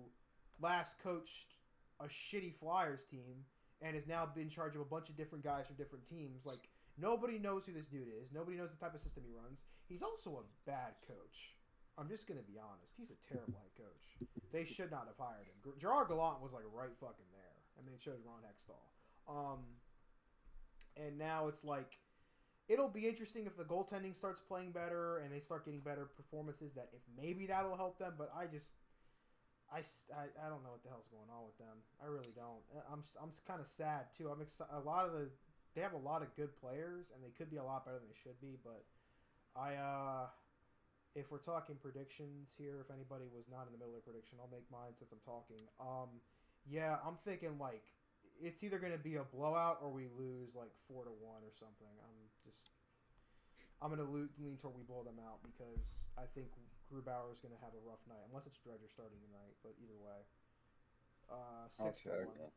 last coached a shitty Flyers team and has now been in charge of a bunch of different guys from different teams. Like nobody knows who this dude is. Nobody knows the type of system he runs. He's also a bad coach. I'm just gonna be honest. He's a terrible head coach. They should not have hired him. Gerard Gallant was like right fucking there, and they chose Ron Hextall. Um, and now it's like it'll be interesting if the goaltending starts playing better and they start getting better performances. That if maybe that'll help them, but I just. I I don't know what the hell's going on with them. I really don't. Uh, I'm I'm kind of sad too. I'm exci- a lot of the they have a lot of good players and they could be a lot better than they should be. But I uh, if we're talking predictions here, if anybody was not in the middle of their prediction, I'll make mine since I'm talking. Um, yeah, I'm thinking like it's either gonna be a blowout or we lose like four to one or something. I'm just I'm gonna lean toward we blow them out because I think Grubauer is gonna have a rough night unless it's Driedger starting tonight. But either way, uh, six to check. one.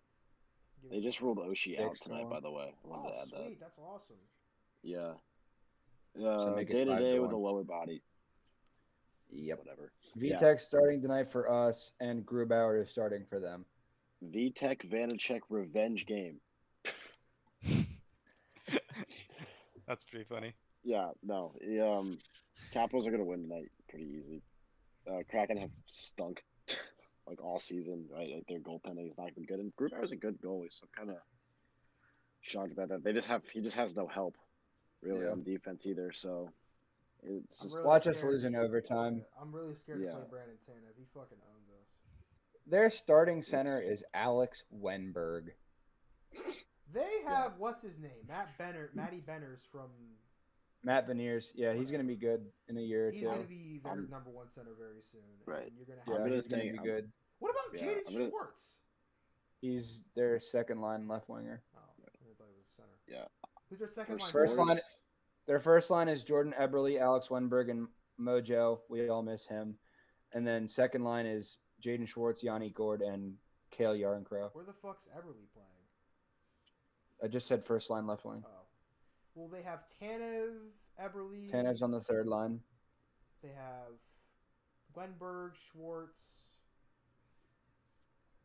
Give it They just ruled Oshie out tonight, one. by the way. I wanted Oh, to add that. sweet, that's awesome. Yeah. Uh, make it day to day with a lower body. Yep. Whatever. Yeah. Vitek starting tonight for us, and Grubauer is starting for them. Vitek Vanecek revenge game. That's pretty funny. Yeah, no. Um, Capitals are gonna win tonight, pretty easy. Uh, Kraken have stunk like all season, right? Like their goaltending is not been good, and Grubauer's a good goalie, so kind of shocked about that. They just have he just has no help really Yeah. on defense either. So it's just really Watch us scared- lose in overtime. I'm really scared to play Brandon Tanev. He fucking owns us. Their starting center is Alex Wennberg. They have what's his name, Matt Benner, Matty Benners from. Matt Beniers, yeah, he's gonna be good in a year or He's two. gonna be their I'm- number one center very soon. Right. then You're gonna have. gonna he's gonna be I'm- good. What about Yeah, Jaden gonna- Schwartz? He's their second line left winger. Oh, I thought he was center. Yeah. Who's their second line? First line, their first line is Jordan Eberle, Alex Wennberg, and Mojo. We all miss him. And then second line is Jaden Schwartz, Yanni Gourde, and Calle Jarnkrok. Where the fuck's Eberle playing? I just said first line left wing. Oh, well, they have Tanev, Eberle. Tanev's on the third line. They have Wennberg, Schwartz.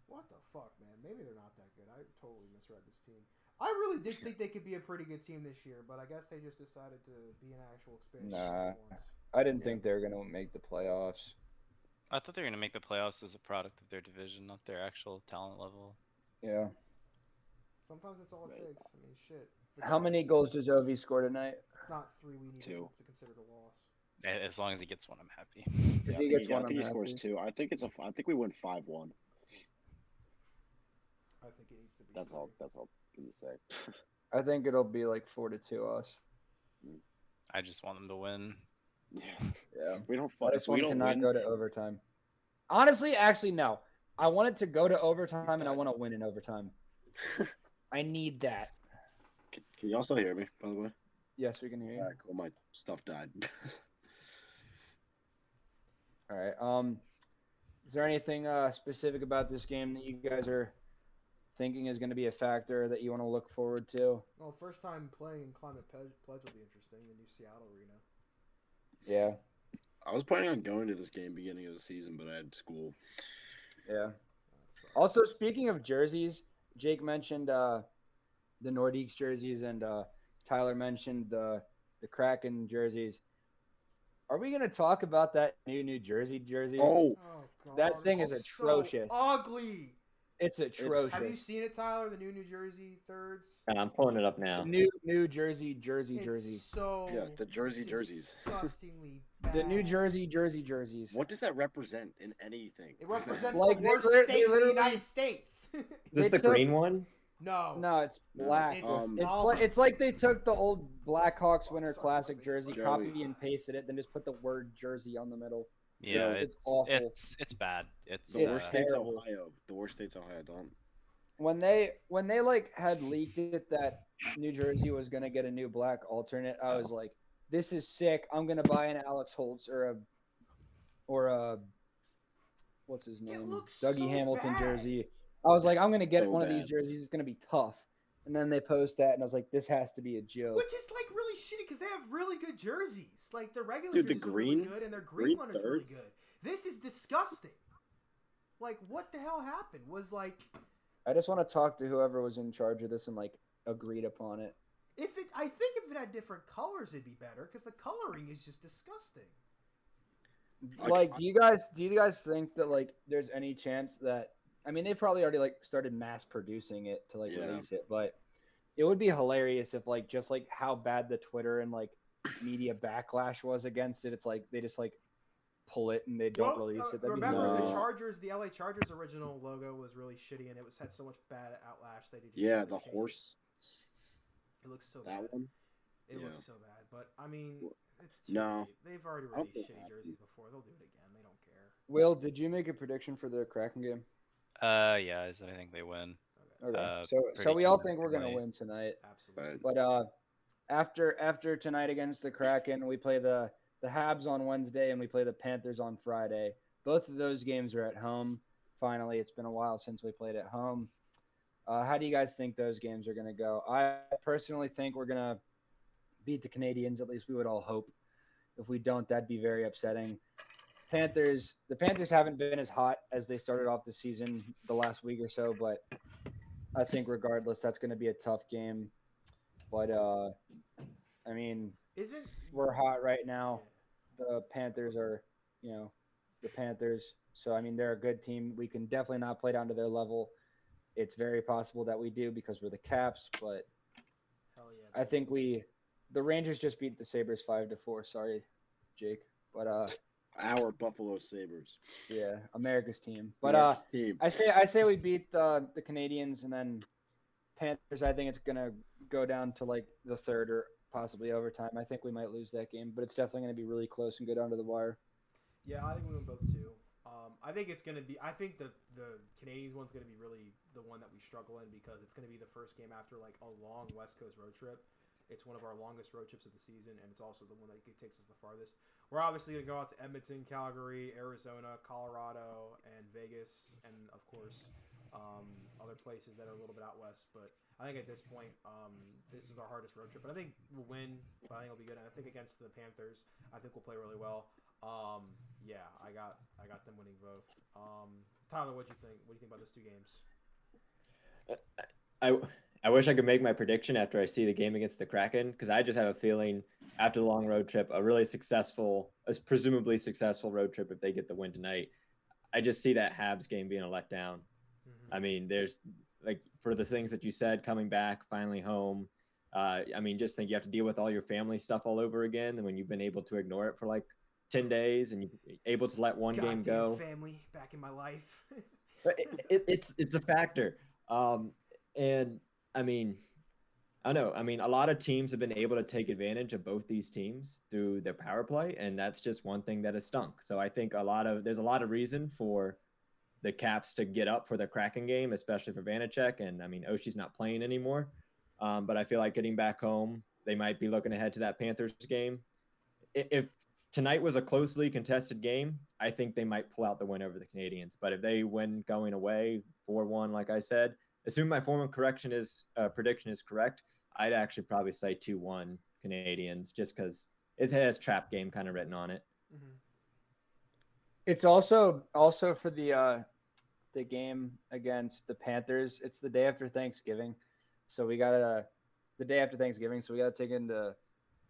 What the fuck, man? Maybe they're not that good. I totally misread this team. I really did think they could be a pretty good team this year, but I guess they just decided to be an actual expansion Nah. team at once. I didn't Yeah. think they were gonna make the playoffs. I thought they were gonna make the playoffs as a product of their division, not their actual talent level. Yeah. Sometimes that's all it Right. takes. I mean, shit. How many goals does Ovi score tonight? not three, we need Two. to consider a loss. As long as he gets one, I'm happy. If Yeah, I he think gets he, I one, think I'm he scores happy. two. I think it's a. I think we win five one. I think it needs to be. That's all. That's all I'm gonna say. I think it'll be like four to two us. I just want them to win. yeah. Yeah. We don't. I Fight. just We want to don't win. go to overtime. Honestly, actually, no. I want it to go to overtime, and I want to win in overtime. I need that. Can, can you also hear me, by the way? Yes, we can hear you. All right, cool. My stuff died. All right. Um, is there anything uh, specific about this game that you guys are thinking is going to be a factor that you want to look forward to? Well, first time playing in Climate Pledge, Pledge will be interesting. The new Seattle arena. Yeah. I was planning on going to this game beginning of the season, but I had school. Yeah. Also, speaking of jerseys, Jake mentioned uh, the Nordiques jerseys, and uh, Tyler mentioned the the Kraken jerseys. Are we going to talk about that new New Jersey jersey? Oh, Oh god, That thing is atrocious. So ugly. It's atrocious. Have you seen it, Tyler? The new New Jersey thirds. And I'm pulling it up now. New New Jersey jersey It's jerseys. so Yeah, the Jersey jerseys. Disgustingly bad. The New Jersey jersey jerseys. what does that represent in anything? It represents Like, the worst they state in the United States. Is this the took- green one? no. No, it's black. It's, Um, It's like it's like they took the old Blackhawks Winter Sorry, Classic jersey, Joey. copied and pasted it, then just put the word jersey on the middle. Yeah, it's it's awful. it's it's bad. It's The worst uh, state's terrible. Ohio. The worst state's Ohio. Don't. When they when they like had leaked it that New Jersey was gonna get a new black alternate, I was like, this is sick. I'm gonna buy an Alex Holtz or a or a what's his name? Dougie so Hamilton bad. jersey. I was like, I'm gonna get So one of these jerseys. It's gonna be tough. And then they post that, and I was like, this has to be a joke. Which is like really shitty because they have really good jerseys. Like the regular Dude, the jerseys are really green- good, and their green, green one is really good. This is disgusting. Like what the hell happened? Was like I just want to talk to whoever was in charge of this and like agreed upon it. if it. I think if it had different colors, it'd be better because the coloring is just disgusting. Like, do you guys do you guys think that like there's any chance that I mean they probably already like started mass producing it to like Yeah. release it, but it would be hilarious if like just like how bad the Twitter and like media backlash was against it. It's like they just like pull it and they don't Well, release uh, it. That'd be remember the Chargers, the LA Chargers original logo was really shitty, and it was had so much bad outlash they just Yeah, the change it. horse. It looks so That bad. one. It Yeah. looks so bad, but I mean, it's too no. late. They've already I'll released shitty happy. jerseys before. They'll do it again. They don't care. Will, did you make a prediction for the Kraken game? uh yeah, I I think they win. Okay. Okay, Uh, so so we all think we're gonna win tonight. Absolutely. But uh, after after tonight against the Kraken, we play the the Habs on Wednesday and we play the Panthers on Friday. Both of those games are at home. Finally, it's been a while since we played at home. Uh, how do you guys think those games are going to go? I personally think we're going to beat the Canadiens. At least we would all hope. If we don't, that'd be very upsetting. Panthers, the Panthers haven't been as hot as they started off the season the last week or so, but I think regardless, that's going to be a tough game. But uh, I mean, Isn't we're hot right now. The Panthers are, you know, the Panthers. So I mean, they're a good team. We can definitely not play down to their level. It's very possible that we do because we're the Caps, but Hell yeah. I think we, the Rangers just beat the Sabres five to four. Sorry, Jake, but uh, Our Buffalo Sabres. yeah, America's team. But uh, team. I say I say we beat the the Canadiens and then Panthers. I think it's gonna go down to like the third or possibly overtime. I think we might lose that game, but it's definitely gonna be really close and go down to the wire. Yeah, I think we win both too. Um, I think it's gonna be. I think the the Canadiens one's gonna be really the one that we struggle in because it's gonna be the first game after like a long West Coast road trip. It's one of our longest road trips of the season, and it's also the one that takes us the farthest. We're obviously gonna go out to Edmonton, Calgary, Arizona, Colorado, and Vegas, and of course um, other places that are a little bit out west. But I think at this point, um, this is our hardest road trip. But I think we'll win. But I think it'll be good. And I think against the Panthers, I think we'll play really well. Um, yeah, I got I got them winning both. Um, Tyler, what do you think? What do you think about those two games? I I wish I could make my prediction after I see the game against the Kraken because I just have a feeling after the long road trip, a really successful, a presumably successful road trip if they get the win tonight. I just see that Habs game being a letdown. Mm-hmm. I mean, there's like for the things that you said, coming back, finally home. Uh, I mean, just think you have to deal with all your family stuff all over again, and when you've been able to ignore it for like ten days and you're able to let one game go, family back in my life. it, it, it's it's a factor. Um, and I mean, I know. I mean, a lot of teams have been able to take advantage of both these teams through their power play, and that's just one thing that has stunk. So I think a lot of there's a lot of reason for the Caps to get up for the Kraken game, especially for Vanecek. And I mean, Oshie's not playing anymore. Um, but I feel like getting back home, they might be looking ahead to that Panthers game. If tonight was a closely contested game, I think they might pull out the win over the Canadiens. But if they win going away 4 1, like I said, assume my form of correction is uh, prediction is correct, I'd actually probably say 2 1 Canadiens just because it has trap game kind of written on it. Mhm. It's also also for the uh the game against the Panthers. It's the day after Thanksgiving, so we gotta the day after Thanksgiving. So we gotta take into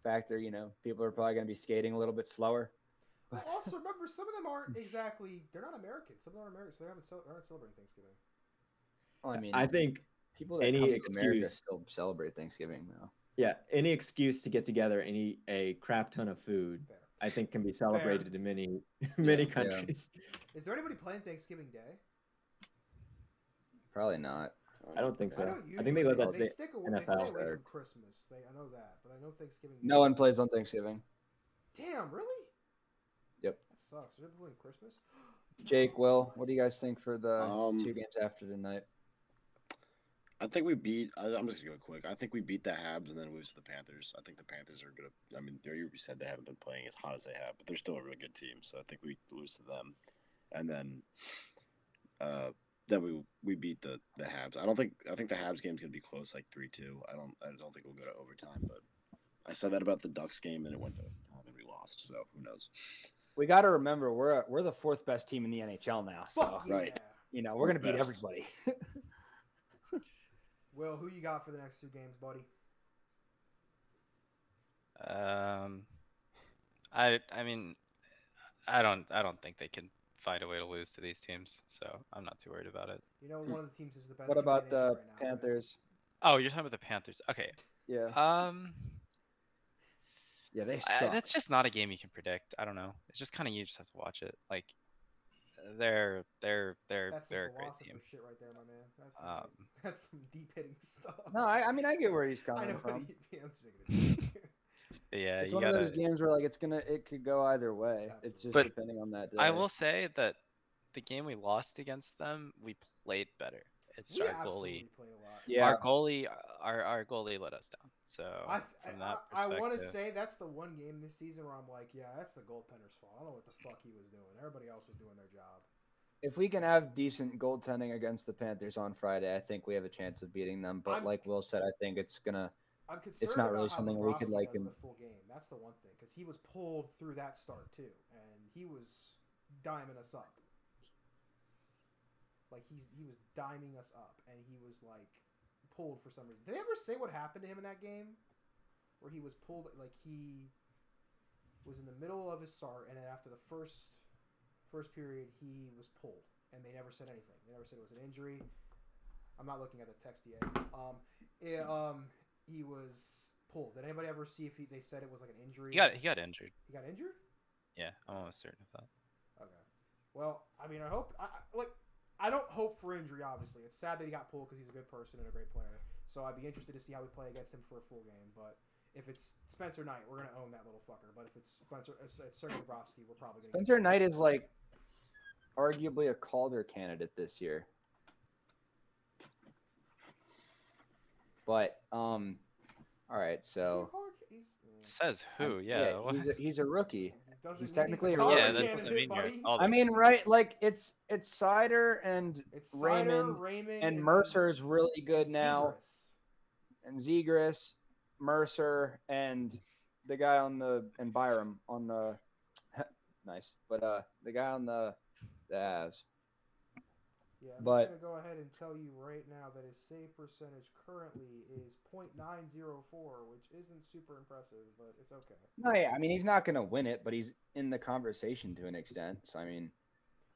factor. You know, people are probably gonna be skating a little bit slower. Well, also remember, some of them aren't exactly. They're not American. Some of them are American, so they haven't. Cel- they're not celebrating Thanksgiving. Well, I mean, I think people that any come to America excuse- still celebrate Thanksgiving though. Yeah, any excuse to get together and eat a crap ton of food, Fair. I think can be celebrated in many many countries. Is there anybody playing Thanksgiving Day? Probably not. I don't think I so. I think they let usually that they the stick away, they stay NFL. away from Christmas. They, I know that, but I know Thanksgiving. No Day- one plays on Thanksgiving. Damn, really? Yep. That sucks. They're playing Christmas. Jake, Will, what do you guys think for the Um, two games after tonight? I think we beat. I, I'm just gonna go quick. I think we beat the Habs and then lose to the Panthers. I think the Panthers are gonna. I mean, they- you said they haven't been playing as hot as they have, but they're still a really good team. So I think we lose to them, and then, uh, then we we beat the the Habs. I don't think. I think the Habs game's gonna be close, like three two. I don't. I don't think we'll go to overtime. But I said that about the Ducks game, and it went to overtime, and we lost. So who knows? We got to remember we're we're the fourth best team in the NHL now. So Fuck yeah. right. you know we're gonna beat everybody. Will, who you got for the next two games, buddy? Um, I I mean, I don't I don't think they can find a way to lose to these teams, so I'm not too worried about it. You know, one of the teams is the best. what about the the right now, right? Panthers? Oh, you're talking about the Panthers. Okay. Yeah, Um, yeah, they I, that's just not a game you can predict. I don't know. It's just kind of you just have to watch it. Like, they're they're they're That's they're a great team. shit right there, my man. That's some, Um, that's some deep hitting stuff. no, I, I mean I get where he's I coming know from. he, I'm just making a joke. But yeah, it's you one gotta. of those games where like it's gonna it could go either way. It's just But depending on that day. I will say that the game we lost against them, we played better. It's we our absolutely goalie. played a lot. Yeah, Our goalie, our our goalie let us down. So I, from that I, I want to say that's the one game this season where I'm like, yeah, that's the goaltender's fault. I don't know what the fuck he was doing. Everybody else was doing their job. if we can have decent goaltending against the Panthers on Friday, I think we have a chance of beating them. But I'm- like Will said, I think it's gonna. I'm concerned not about really how something we could, like, in- the full game. That's the one thing because he was pulled through that start too, and he was diming us up. Like he's he was diming us up, and he was like pulled for some reason. Did they ever say what happened to him in that game, where he was pulled? Like he was in the middle of his start, and then after the first first period, he was pulled, and they never said anything. They never said it was an injury. I'm not looking at the text yet. Um, it, um, he was pulled. Did anybody ever see if he, they said it was like an injury? he got he got injured. He got injured. Yeah, I'm almost certain of that. Okay. Well, I mean, I hope. I, I- like, I don't hope for injury. Obviously, it's sad that he got pulled because he's a good person and a great player. So I'd be interested to see how we play against him for a full game. But if it's Spencer Knight, we're gonna own that little fucker. But if it's Spencer, it's, it's Sergei Bobrovsky, we're probably gonna. get Spencer Knight is like arguably a Calder candidate this year. But um, all right, Is he a so? He's, Says who? um, Yeah. he's a, he's a rookie. it doesn't he's mean technically a caller yeah, rookie. that doesn't mean you're. buddy. I mean, right? Like it's it's Seider and It's Seider, Raymond Raymond, and is really good and now, Zegras. and Zegras, Mercer, and the guy on the and Byram on the nice, but uh the guy on the the Avs. Yeah, I'm But- just gonna go ahead and tell you right now that his save percentage currently is .904, which isn't super impressive, but it's okay. No, yeah, I mean he's not gonna win it, but he's in the conversation to an extent. So I mean,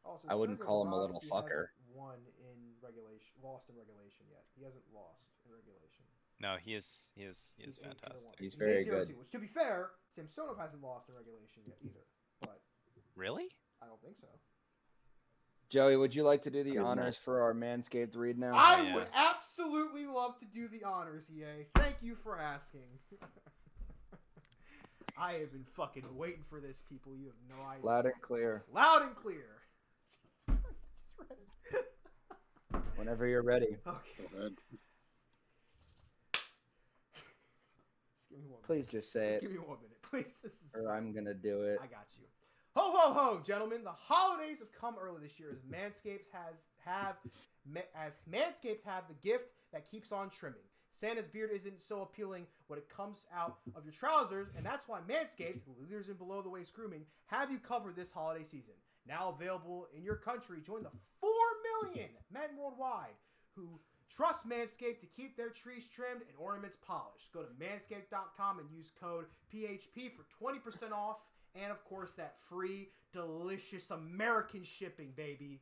Also, I wouldn't Sergei call him a little Bobrovsky fucker. hasn't Won in regulation, lost in regulation yet. He hasn't lost in regulation. No, he is he is he is He's fantastic. He's very good. Which, to be fair, Samsonov hasn't lost in regulation yet either. But Really? I don't think so. Joey, would you like to do the honors for our Manscaped read now? I oh, yeah. would absolutely love to do the honors, EA. Thank you for asking. I have been fucking waiting for this, people. You have no idea. Loud and clear. Loud and clear. Jesus Christ, ready. Whenever you're ready. Okay. Go ahead. Just give me one. Please just say Just it, give me one minute, please. This is or I'm gonna do it. I got you. Ho ho ho, gentlemen! The holidays have come early this year as Manscapes has have as Manscaped have the gift that keeps on trimming. Santa's beard isn't so appealing when it comes out of your trousers, and that's why Manscaped, leaders in below the waist grooming, have you covered this holiday season. Now available in your country, join the four million men worldwide who trust Manscaped to keep their trees trimmed and ornaments polished. Go to manscaped.com and use code PHP for 20% off and of course that free delicious American shipping, baby.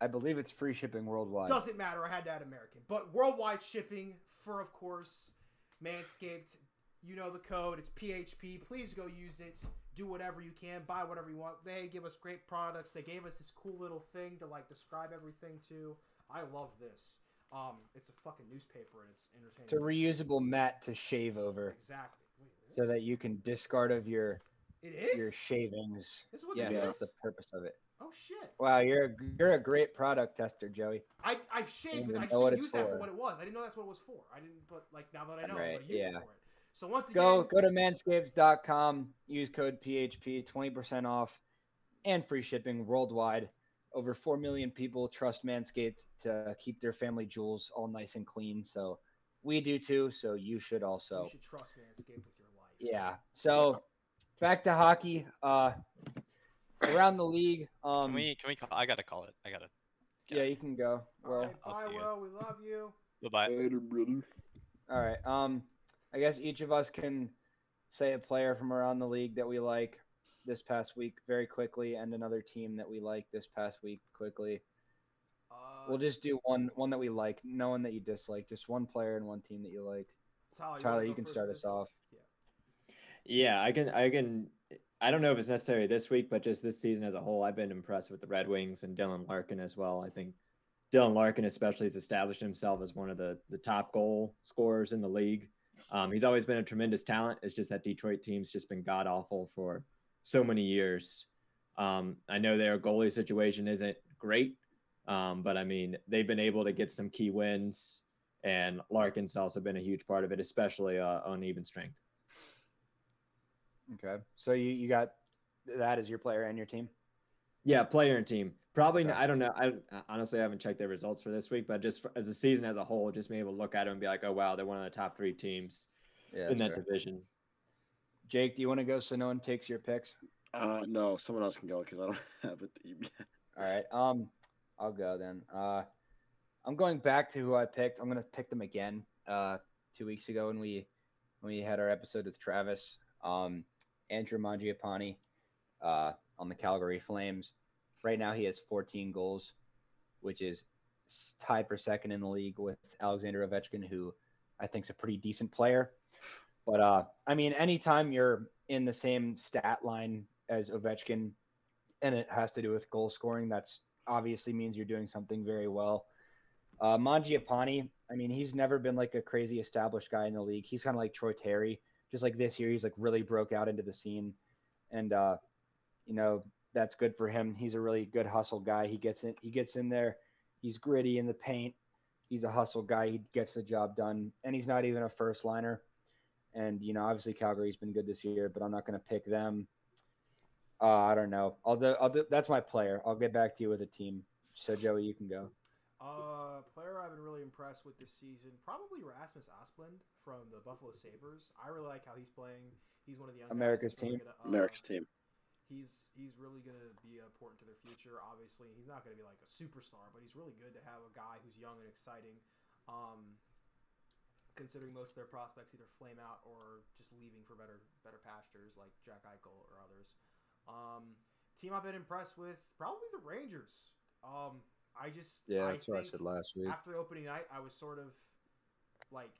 I believe it's free shipping worldwide. Doesn't matter, I had to add American. But worldwide shipping for of course Manscaped. You know the code, it's PHP. Please go use it. Do whatever you can, buy whatever you want. They give us great products. They gave us this cool little thing to like describe everything to. I love this. Um, it's a fucking newspaper and it's entertaining. It's a reusable mat to shave over, Exactly. Wait, so that you can discard of your it is. your shavings. This is what Yes, this that's the purpose of it. Oh shit! Wow, you're a, you're a great product tester, Joey. I I've shaved, I even just know what didn't it's use that for what it was. I didn't know that's what it was for. I didn't, but like now that I know, I'm Right, gonna use it yeah. for it. So once again, Go go to manscaped.com, use code PHP, 20% off, and free shipping worldwide. Over 4 million people trust Manscaped to keep their family jewels all nice and clean. So we do too. So you should also. you should trust Manscaped with your life. Yeah. So back to hockey. Uh, around the league. Um, Can we? Can we? Call, I gotta call it. I gotta. yeah, you can go. Well, right, bye, see. Will. We love you. Bye, bye. Later, brother. all right. Um, I guess each of us can say a player from around the league that we like this past week very quickly, and another team that we like this past week quickly. Uh, We'll just do one one that we like, no one that you dislike, just one player and one team that you like. Tyler, you, Tyler, wanna you can start with us this? off. Yeah, I can. I can. I don't know if it's necessary this week, but just this season as a whole, I've been impressed with the Red Wings and Dylan Larkin as well. I think Dylan Larkin, especially, has established himself as one of the the top goal scorers in the league. Um, he's always been a tremendous talent. It's just that Detroit team's just been god awful for so many years. Um, I know their goalie situation isn't great, um, but I mean they've been able to get some key wins, and Larkin's also been a huge part of it, especially uh, on even strength. Okay. So you, you got that as your player and your team? Yeah, player and team. Probably. Okay. Not, I don't know. I honestly haven't checked their results for this week, but just for, as a season as a whole, just being able to look at it and be like, oh wow, they're one of the top three teams Yeah. in that fair. division. Jake, do you want to go so no one takes your picks? Uh, no, someone else can go because I don't have a team yet. All right. Um, I'll go then. Uh, I'm going back to who I picked. I'm gonna pick them again. Uh, two weeks ago when we when we had our episode with Travis. Um, Andrew Mangiapane, uh, on the Calgary Flames. Right now he has 14 goals, which is tied for second in the league with Alexander Ovechkin, who I think is a pretty decent player. But uh, I mean, anytime you're in the same stat line as Ovechkin, and it has to do with goal scoring, that's obviously means you're doing something very well. Uh, Mangiapane, I mean, he's never been like a crazy established guy in the league. He's kind of like Troy Terry. Just like this year, he's like really broke out into the scene, and uh, you know that's good for him. He's a really good hustle guy. He gets in, he gets in there. He's gritty in the paint. He's a hustle guy. He gets the job done, and he's not even a first liner. And you know, obviously Calgary's been good this year, but I'm not going to pick them. Uh, I don't know. Do. That's my player. I'll get back to you with a team. So Joey, you can go. Uh, player I've been really impressed with this season, probably Rasmus Asplund from the Buffalo Sabres. I really like how he's playing. He's one of the young America's that's team. gonna, uh, America's team. He's he's really gonna be important to their future. Obviously, he's not gonna be like a superstar, but he's really good to have a guy who's young and exciting. Um, considering most of their prospects either flame out or just leaving for better better pastures, like Jack Eichel or others. Um, team I've been impressed with, probably the Rangers. Um, I just yeah, I think last week. after opening night, I was sort of like,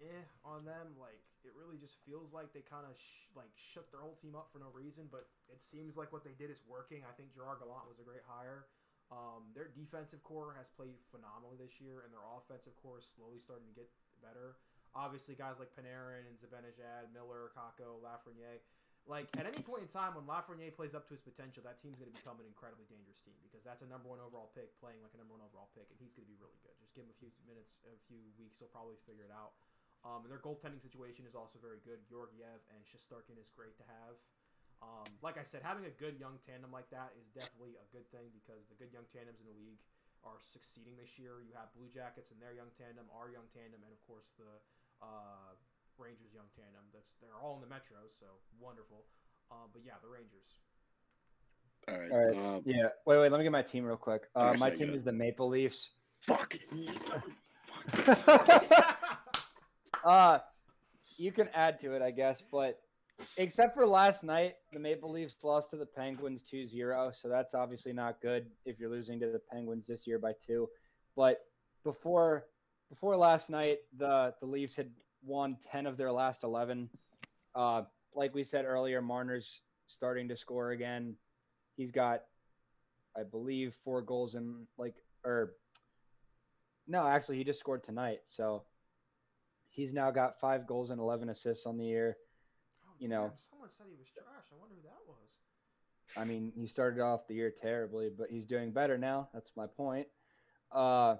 eh, on them. Like it really just feels like they kind of sh- like shook their whole team up for no reason. But it seems like what they did is working. I think Gerard Gallant was a great hire. Um, their defensive core has played phenomenally this year, and their offensive core is slowly starting to get better. Obviously, guys like Panarin and Zibanejad, Miller, Kakko, Lafreniere. Like at any point in time when Lafreniere plays up to his potential, that team's going to become an incredibly dangerous team because that's a number one overall pick playing like a number one overall pick, and he's going to be really good. Just give him a few minutes, a few weeks, he'll probably figure it out. Um, and their goaltending situation is also very good. Georgiev and Shesterkin is great to have. Um, like I said, having a good young tandem like that is definitely a good thing because the good young tandems in the league are succeeding this year. You have Blue Jackets and their young tandem, our young tandem, and of course the uh, Rangers young tandem. That's they're all in the Metro, so wonderful. Um, but yeah, the Rangers. All right. All right. Uh, Yeah. Wait, wait. Let me get my team real quick. Uh, my team got- is the Maple Leafs. fuck. uh, you can add to it, I guess, but except for last night, the Maple Leafs lost to the Penguins 2-0, so that's obviously not good if you're losing to the Penguins this year by 2. But before before last night, the the Leafs had won 10 of their last 11. Uh, like we said earlier, Marner's starting to score again. He's got I believe four goals in like or no, actually he just scored tonight. So he's now got five goals and 11 assists on the year. Oh, You know. someone said he was trash. I wonder who that was. I mean, he started off the year terribly, but he's doing better now. That's my point. Uh,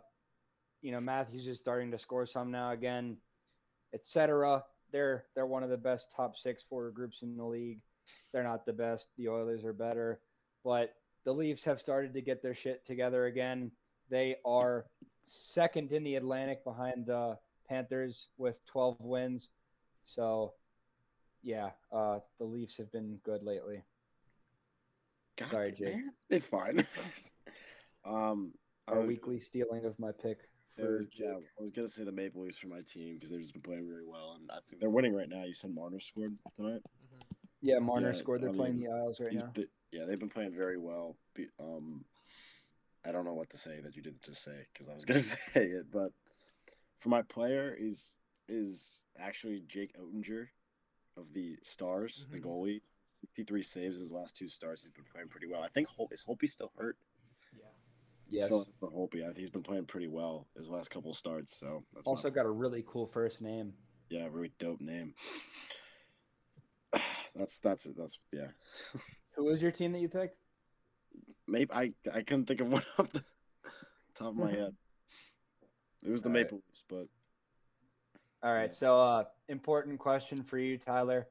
you know, Matthews is starting to score some now again, etc. They're they're one of the best top six forward groups in the league. They're not the best. The Oilers are better, but the Leafs have started to get their shit together again. They are second in the Atlantic behind the Panthers with 12 wins. So, yeah, uh, the Leafs have been good lately. God Sorry, Jake. man. It's fine. um, Our weekly gonna stealing of my pick It for yeah, I was gonna say the Maple Leafs for my team because they've just been playing really well, and I think they're winning right now. You said Marner scored tonight. hmm Yeah, Marner Yeah, scored. They're I playing mean, the Isles right now. been- yeah, they've been playing very well. Um, I don't know what to say that you didn't just say because I was gonna say it, but for my player is is actually Jake Oettinger of the Stars, the Mhm. goalie. 63 saves in his last two starts. He's been playing pretty well. I think Hol- is Holtby still hurt? Yeah. Yes. for Holtby. I think he's been playing pretty well his last couple of starts. So that's Also got a really cool first name. Yeah, really dope name. That's that's it. That's yeah. Who was your team that you picked? Maybe I I couldn't think of one off the top of my head. It was the All. Maple Leafs, but All right. Yeah. So, uh, important question for you, Tyler.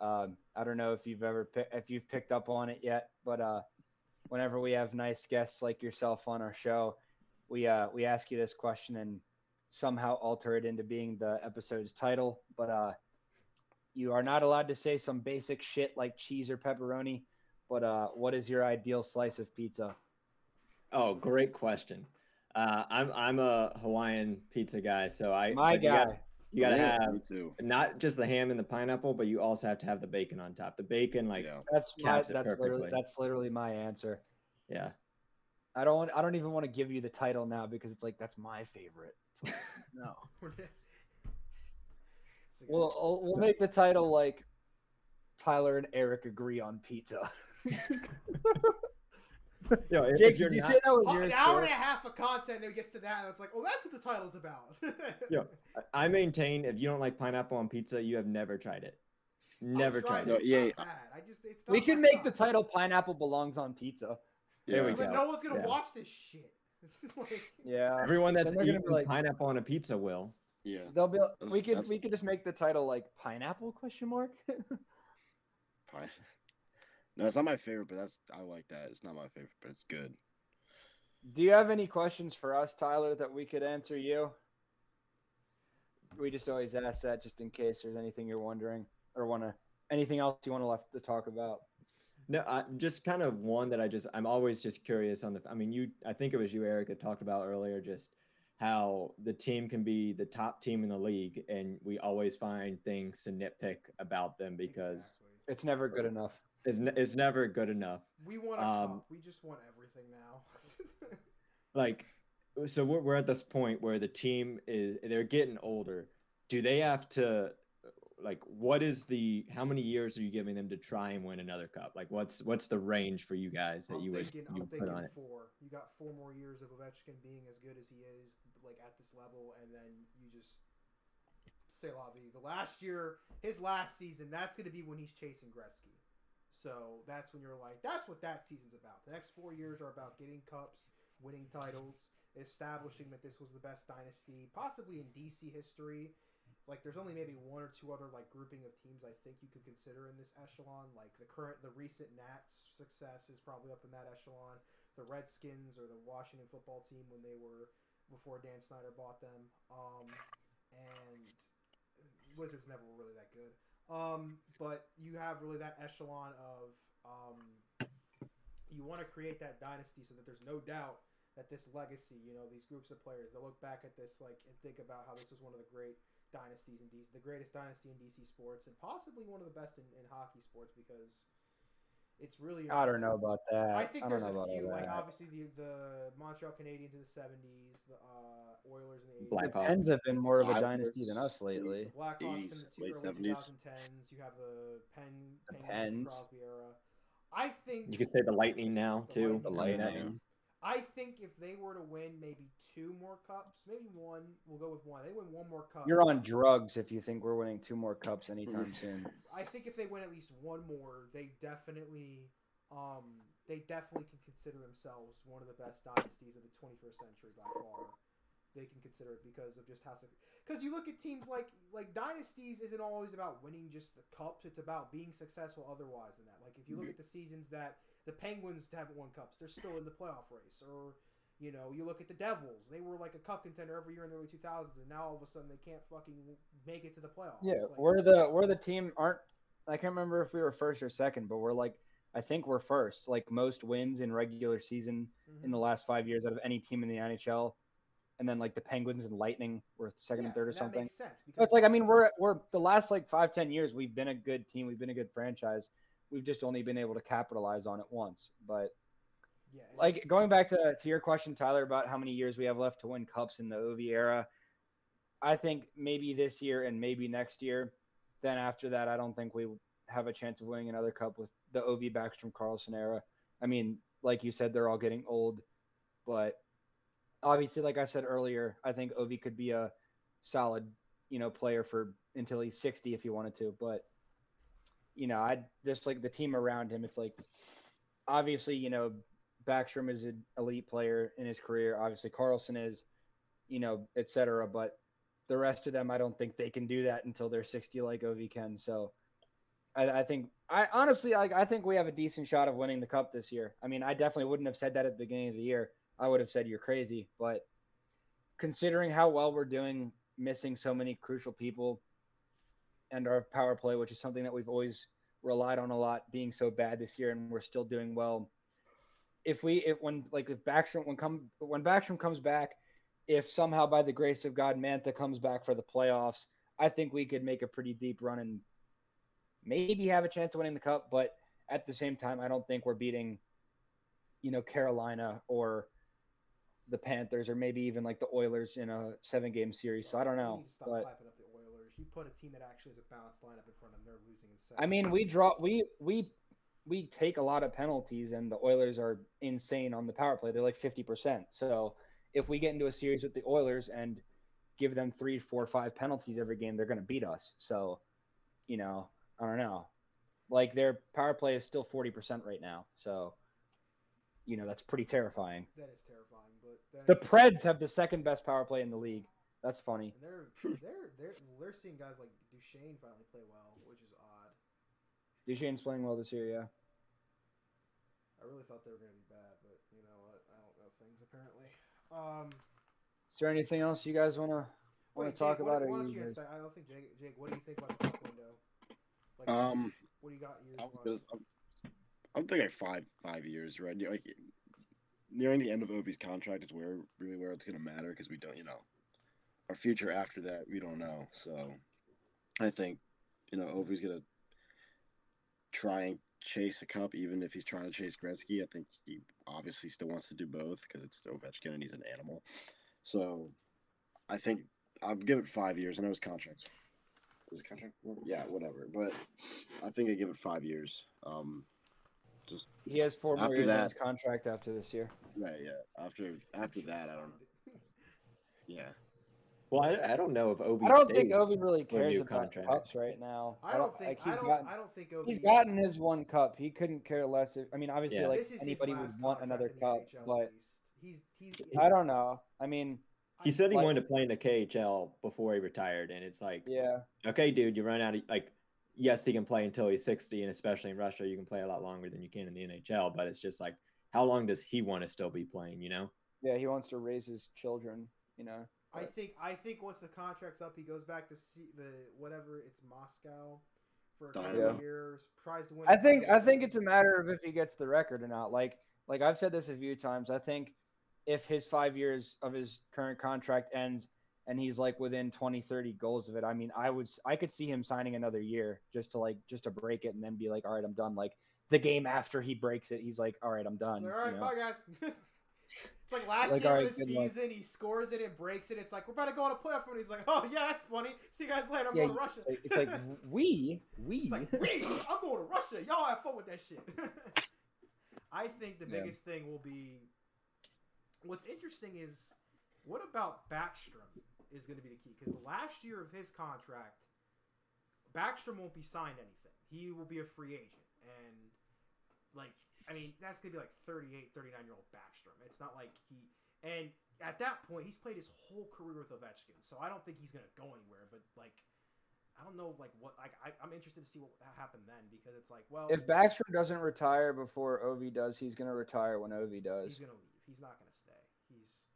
Um, I don't know if you've ever pi- if you've picked up on it yet, but uh, whenever we have nice guests like yourself on our show, we uh, we ask you this question and somehow alter it into being the episode's title. But uh, you are not allowed to say some basic shit like cheese or pepperoni. But uh, what is your ideal slice of pizza? Oh, great question. Uh, I'm I'm a Hawaiian pizza guy, so I My guy. Gotta- You gotta Yeah, have too. not just the ham and the pineapple, but you also have to have the bacon on top. The bacon, like, yeah, yeah. That's my, caps it literally perfectly. that's literally my answer. Yeah, I don't I don't even want to give you the title now because it's like that's my favorite. Like, no. It's like a- We'll we'll- we'll make the title like Tyler and Eric agree on pizza. you know, if, Jake, if you're did you not, say that was Oh, yours? an hour too? and a half of content, and it gets to that, and it's like, oh, that's what the title's about. Yeah. I maintain if you don't like pineapple on pizza, you have never tried it. Never I've tried tried it. No, yeah, not bad. I just it's not We can my make the title "Pineapple Belongs on Pizza." There we Yeah. But go. no one's gonna Yeah. watch this shit. like, Yeah, Everyone that's Then gonna eating be like- pineapple on a pizza will. Yeah. they'll be. That's- We could we could just make the title like "Pineapple?" question mark. Pie. No, it's not my favorite, but that's I like that. It's not my favorite, but it's good. Do you have any questions for us, Tyler, that we could answer you? We just always ask that just in case there's anything you're wondering or want to anything else you want to left to talk about. No, I, just kind of one that I just I'm always just curious on the. I mean, you I think it was you, Eric, that talked about earlier just how the team can be the top team in the league, and we always find things to nitpick about them because exactly. It's never good enough. it's, ne- it's never good enough. we want a um, cup. We just want everything now. Like, so we're we're at this point where the team is they're getting older. Do they have to? Like, what is the? How many years are you giving them to try and win another cup? Like, what's what's the range for you guys that I'm you would thinking, you I'm put thinking on it? four. You got four more years of Ovechkin being as good as he is, like at this level, and then you just say la vie. The last year, his last season, that's going to be when he's chasing Gretzky. So that's when you're like, that's what that season's about. The next four years are about getting cups, winning titles, establishing that this was the best dynasty, possibly in DC history. Like, there's only maybe one or two other like grouping of teams I think you could consider in this echelon. Like the current, the recent Nats success is probably up in that echelon. The Redskins or the Washington football team when they were before Dan Snyder bought them. Um, and Wizards never were really that good. Um, but you have really that echelon of um, you want to create that dynasty so that there's no doubt that this legacy, you know, these groups of players, they'll look back at this like and think about how this was one of the great dynasties in DC, the greatest dynasty in DC sports, and possibly one of the best in, in hockey sports because it's really. I don't know about that. I think don't there's know a about few, all like that. obviously the the Montreal Canadiens in the '70s, the uh, Oilers in the '80s, Black the Pens have been more of a dynasty than us lately. the Blackhawks in the late early 70s. 2010s. You have the Penn, The Penguins, Pens. Crosby era. I think You could say the Lightning now The too. The Lightning. Lightning. I think if they were to win maybe two more cups, maybe one, we'll go with one. They win one more cup. You're on drugs if you think we're winning two more cups anytime soon. I think if they win at least one more, they definitely, um, they definitely can consider themselves one of the best dynasties of the 21st century by far. They can consider it because of just how because you look at teams like like dynasties isn't always about winning just the cups. It's about being successful otherwise in that. Like if you look at the seasons that the Penguins haven't won cups, they're still in the playoff race. Or you know, you look at the Devils; they were like a cup contender every year in the early 2000s, and now all of a sudden they can't fucking make it to the playoffs. Yeah, Like, we're the we're the team. Aren't I can't remember if we were first or second, but we're like I think we're first. Like most wins in regular season mhm. in the last five years out of any team in the NHL, and then like the Penguins and Lightning were second and third or something. makes sense So because it's like I mean we're we're the last like five ten years we've been a good team. We've been a good franchise. We've just only been able to capitalize on it once. But yeah, like going back to to your question, Tyler, about how many years we have left to win cups in the OV era. I think maybe this year and maybe next year. Then after that, I don't think we have a chance of winning another cup with the OV Backstrom Carlson era. I mean, like you said, they're all getting old, but obviously, like I said earlier, I think Ovi could be a solid, you know, player for until he's 60 if he wanted to. But you know, I just like the team around him. It's like obviously, you know, Backstrom is an elite player in his career. Obviously, Carlson is, you know, et cetera. But the rest of them, I don't think they can do that until they're 60 like Ovi can. So I, I think I honestly I, I think we have a decent shot of winning the cup this year. I mean, I definitely wouldn't have said that at the beginning of the year. I would have said you're crazy, but considering how well we're doing, missing so many crucial people, and our power play, which is something that we've always relied on a lot, being so bad this year, and we're still doing well. If we, if when like if Backstrom when come when Backstrom comes back, if somehow by the grace of God Mantha comes back for the playoffs, I think we could make a pretty deep run and maybe have a chance of winning the cup. But at the same time, I don't think we're beating, you know, Carolina or the Panthers or maybe even like the Oilers in a seven game series. So I don't know. need to stop But hyping up the Oilers. You put a team that actually has a balanced lineup in front of them, they're losing in seven. I mean, we draw we we we take a lot of penalties, and the Oilers are insane on the power play. They're like fifty percent. So if we get into a series with the Oilers and give them three, four, five penalties every game, they're going to beat us. So, you know, I don't know. Like their power play is still forty percent right now. So, you know, that's pretty terrifying. that is terrifying. But The Preds have the second best power play in the league. That's funny. and they're they're they're they're seeing guys like Duchene finally play well, which is odd. Duchene's playing well this year, yeah. I really thought they were going to be bad, but you know what? I don't know things apparently. Um, Is there anything else you guys want to want wait, to talk Jake, about? What, or why don't you you guys- I don't think Jake. Jake, what do you think about the cup window? Like, Um, what do you got years I'm, wise? just, I'm, I'm thinking like five five years, right? You know, Like nearing the end of Ovi's contract is where really where it's gonna matter because we don't, you know, our future after that we don't know. So I think you know Ovi's gonna try and chase a cup, even if he's trying to chase Gretzky. I think he obviously still wants to do both because it's Ovechkin and he's an animal. So I think I'll give it five years. I know his contract's is it contract? Yeah, whatever. But I think I give it five years. Um, just He has four more After years on his contract after this year. right, yeah. After after that, I don't know. Yeah, Well, I, I don't know if Ovi. I don't think Ovi really cares about contract. cups right now. I don't think like I he's don't gotten I don't think Ovi he's gotten his one cup. He couldn't care less. If, I mean, obviously, Yeah. like this is his anybody would want another cup, NHL but he's he's I don't know. I mean, He said he Like- wanted to play in the KHL before he retired, and it's like, yeah, okay, dude, you run out of like. Yes, he can play until he's 60, and especially in Russia, you can play a lot longer than you can in the NHL. But it's just like, how long does he want to still be playing? You know? yeah, he wants to raise his children. You know, I think I think once the contract's up, he goes back to see the whatever it's Moscow for a couple Yeah. of years. Tries to win. I a think title. I think it's a matter of if he gets the record or not. Like like I've said this a few times. I think if his five years of his current contract ends and he's like within 20, 30 goals of it, I mean, I was I could see him signing another year just to like just to break it and then be like, all right, I'm done. Like the game after he breaks it, he's like, all right, I'm done. All right, you know? bye guys. it's like last Like, game alright, of the good luck. season, he scores it and breaks it. It's like we're about to go on a playoff run. He's like, oh yeah, that's funny. See you guys later. I'm Yeah, going to Russia. It's like, we we It's like, "Wee, I'm going to Russia. Y'all have fun with that shit. I think the Yeah. biggest thing will be. What's interesting is, what about Backstrom is going to be the key because the last year of his contract, Backstrom won't be signed anything. He will be a free agent, and like, I mean, that's going to be like 38, 39 year old Backstrom. It's not like he and at that point he's played his whole career with Ovechkin, so I don't think he's going to go anywhere. But like. I don't know, like what. Like, I, I'm interested to see what happened then because it's like, well, if Backstrom doesn't retire before Ovi does, he's gonna retire when Ovi does. he's gonna leave. He's not gonna stay. He's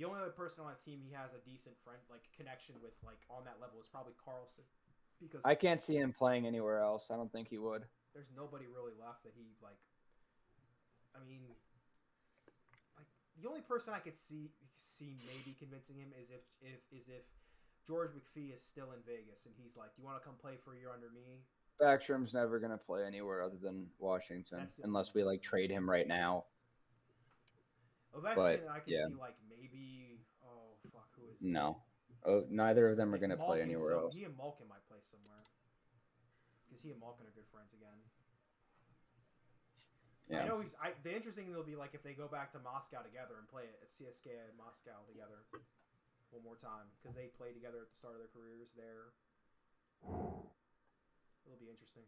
the only other person on the team he has a decent friend like connection with, like on that level, is probably Carlson. Because I can't see him playing anywhere else. I don't think he would. there's nobody really left that he like. I mean, like the only person I could see see maybe convincing him is if if is if George McPhee is still in Vegas and he's like, "You want to come play for a year under me?" Backstrom's never gonna play anywhere other than Washington, the unless we like trade him right now. Oh, Ovechkin, But, I can yeah. see like maybe. Oh fuck, who is? he? No, oh, neither of them are gonna play anywhere some- else. He and Malkin might play somewhere. Because he and Malkin are good friends again. I know he's. I, the interesting thing will be like if they go back to Moscow together and play it at CSKA in Moscow together one more time because they played together at the start of their careers there. It'll be interesting.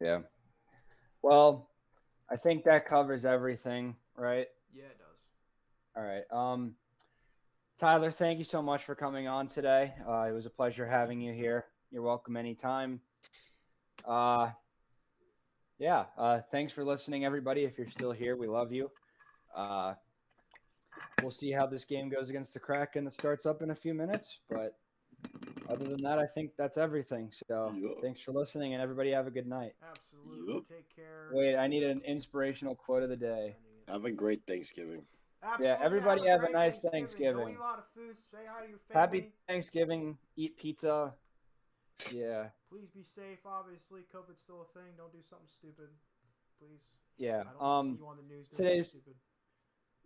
yeah. Well, I think that covers everything, right? Yeah, it does. All right. Um, Tyler, thank you so much for coming on today. Uh, it was a pleasure having you here. You're welcome anytime. Uh, yeah. Uh, thanks for listening, everybody. If you're still here, we love you. Uh, we'll see how this game goes against the Kraken that starts up in a few minutes. But other than that, I think that's everything. So Yeah. thanks for listening, and everybody have a good night. Absolutely. Yup. Take care. Wait, I need an inspirational quote of the day. I need it. Have a great Thanksgiving. Absolutely. Yeah, everybody have a great nice Don't Thanksgiving. eat a lot of food. Say hi to your family. Happy Thanksgiving. Eat pizza. Yeah. Please be safe. Obviously, COVID's still a thing. Don't do something stupid, please. Yeah. I don't wanna see Um, you on the news today's- stupid.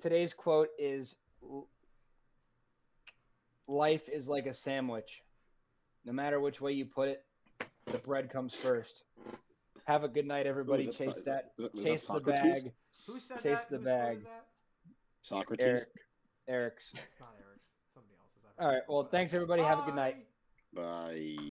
today's quote is life is like a sandwich. No matter which way you put it, the bread comes first. Have a good night, everybody. Who is that? Chase that. that- was that Chase the bag. Who said chase that? the Whose bag. is that? Socrates. Eric. Eric's. It's not Eric's. Somebody else's. All right. Well, thanks, everybody. Have a good night. Bye. Bye.